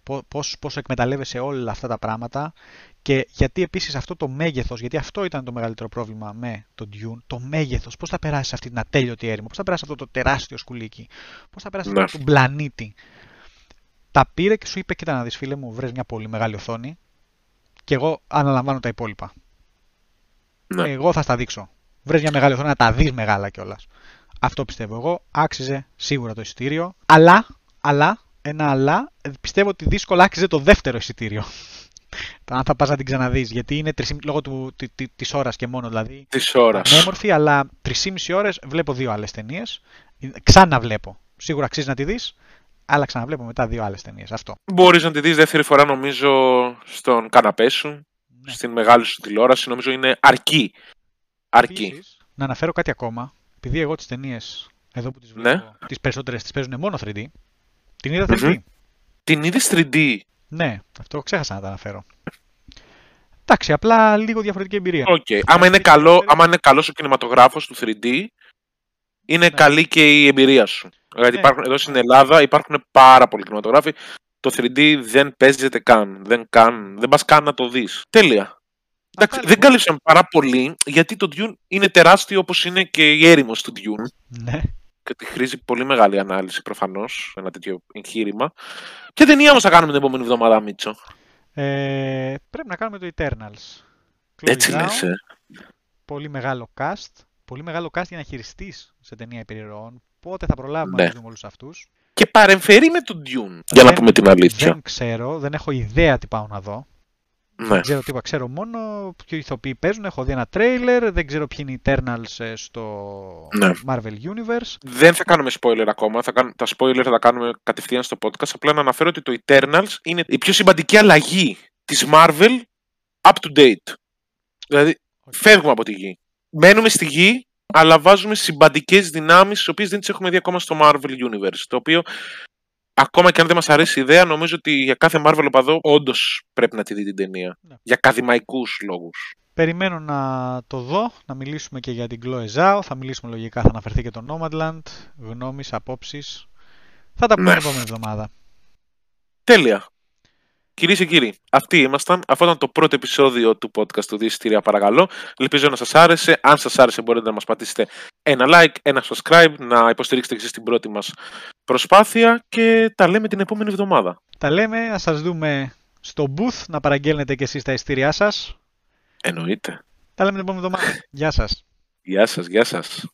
Πο- Πώς, πώς εκμεταλλεύεσαι όλα αυτά τα πράγματα και γιατί επίσης αυτό το μέγεθος, γιατί αυτό ήταν το μεγαλύτερο πρόβλημα με τον Dune, το μέγεθος, πώς θα περάσει αυτή την ατέλειωτη έρημο, πώς θα περάσει αυτό το τεράστιο σκουλίκι, πώς θα περάσει Ναι. αυτό το πλανήτη. Τα πήρε και σου είπε, κοίτα να δεις φίλε μου, βρες μια πολύ μεγάλη οθόνη και εγώ αναλαμβάνω τα υπόλοιπα. Ναι. Εγώ θα στα δείξω. Βρες μια μεγάλη οθόνη να τα δεις μεγάλα κιόλας. Αυτό πιστεύω εγώ. Άξιζε σίγουρα το εισιτήριο. Αλλά, αλλά, ένα αλλά, ε, πιστεύω ότι δύσκολα άξιζε το δεύτερο εισιτήριο. Αν θα πας να την ξαναδείς, γιατί είναι 3,5 λόγω του, τη, τη, της ώρας και μόνο δηλαδή. Της ώρας. Πανέμορφη, αλλά 3,5 ώρες βλέπω δύο άλλες ταινίες. Ξαναβλέπω. Σίγουρα αξίζει να τη δεις, αλλά ξαναβλέπω μετά δύο άλλες ταινίες. Αυτό. Μπορείς να τη δεις δεύτερη φορά, νομίζω, στον καναπέ σου, Ναι. στην μεγάλη σου τηλεόραση. Νομίζω είναι αρκεί. Αρκεί. Επίσης, να αναφέρω κάτι ακόμα. Επειδή εγώ τις ταινίες εδώ που τις Ναι. βλέπω, τις περισσότερες τις παίζουν μόνο 3D. Την είδα 3D. Μμμ. Την είδες 3D. Ναι, αυτό ξέχασα να τα αναφέρω. Εντάξει, απλά λίγο διαφορετική εμπειρία. Οκ. Άμα, είναι καλό, άμα είναι καλός ο κινηματογράφος του 3D, είναι καλή και η εμπειρία σου. Δηλαδή Ναι. υπάρχουν, εδώ στην Ελλάδα υπάρχουν πάρα πολλοί κινηματογράφοι. Το 3D δεν παίζεται καν. Δεν, καν, δεν πας καν να το δεις. Τέλεια. Εντάξει, Αυτά, δεν λοιπόν. κάλυψαν πάρα πολύ, γιατί το Dune είναι τεράστιο όπως είναι και η έρημος του Dune. Ναι. Και ότι χρήζει πολύ μεγάλη ανάλυση προφανώς ένα τέτοιο εγχείρημα. Και ταινία όμως θα κάνουμε την επόμενη εβδομάδα, Μίτσο. Ε, πρέπει να κάνουμε το Eternals. Έτσι Chloe Zhao, λες, ε. Πολύ μεγάλο cast. Πολύ μεγάλο cast για να χειριστείς σε ταινία υπερηρώων. Πότε θα προλάβουμε Ναι. να δούμε όλους αυτούς. Και παρεμφερεί με τον Dune. Για να Δεν- πούμε την αλήθεια. Δεν ξέρω, δεν έχω ιδέα τι πάω να δω. Ναι. Δεν ξέρω τίποτα. Ξέρω μόνο ποιοι ηθοποιοί παίζουν. Έχω δει ένα τρέιλερ. Δεν ξέρω ποιοι είναι οι Eternals ε, στο Ναι. Marvel Universe. Δεν θα κάνουμε spoiler ακόμα. Θα κάνουμε, τα spoiler θα τα κάνουμε κατευθείαν στο podcast. Απλά να αναφέρω ότι το Eternals είναι η πιο σημαντική αλλαγή της Marvel up to date. Δηλαδή, φεύγουμε από τη γη. Μένουμε στη γη, αλλά βάζουμε συμπαντικέ δυνάμεις, τις οποίες δεν τις έχουμε δει ακόμα στο Marvel Universe. Το οποίο, ακόμα και αν δεν μας αρέσει η ιδέα, νομίζω ότι για κάθε Marvel οπαδό όντως πρέπει να τη δει την ταινία. Ναι. Για ακαδημαϊκούς λόγους. Περιμένω να το δω, να μιλήσουμε και για την Chloe Zhao. Θα μιλήσουμε λογικά, θα αναφερθεί και το Nomadland. Γνώμης, απόψεις. Θα τα πούμε Ναι. την επόμενη εβδομάδα. Τέλεια. Κυρίες και κύριοι, αυτοί ήμασταν. Αυτό ήταν το πρώτο επεισόδιο του podcast του Διεισιτήρια Παρακαλώ. Ελπίζω να σας άρεσε. Αν σας άρεσε, μπορείτε να μας πατήσετε ένα like, ένα subscribe, να υποστηρίξετε και εσείς την πρώτη μας προσπάθεια και τα λέμε την επόμενη εβδομάδα. Τα λέμε, να σας δούμε στο booth, να παραγγέλνετε και εσείς τα ειστήριά σας. Εννοείται. Τα λέμε την επόμενη εβδομάδα. Γεια σας. Γεια σας, γεια σας.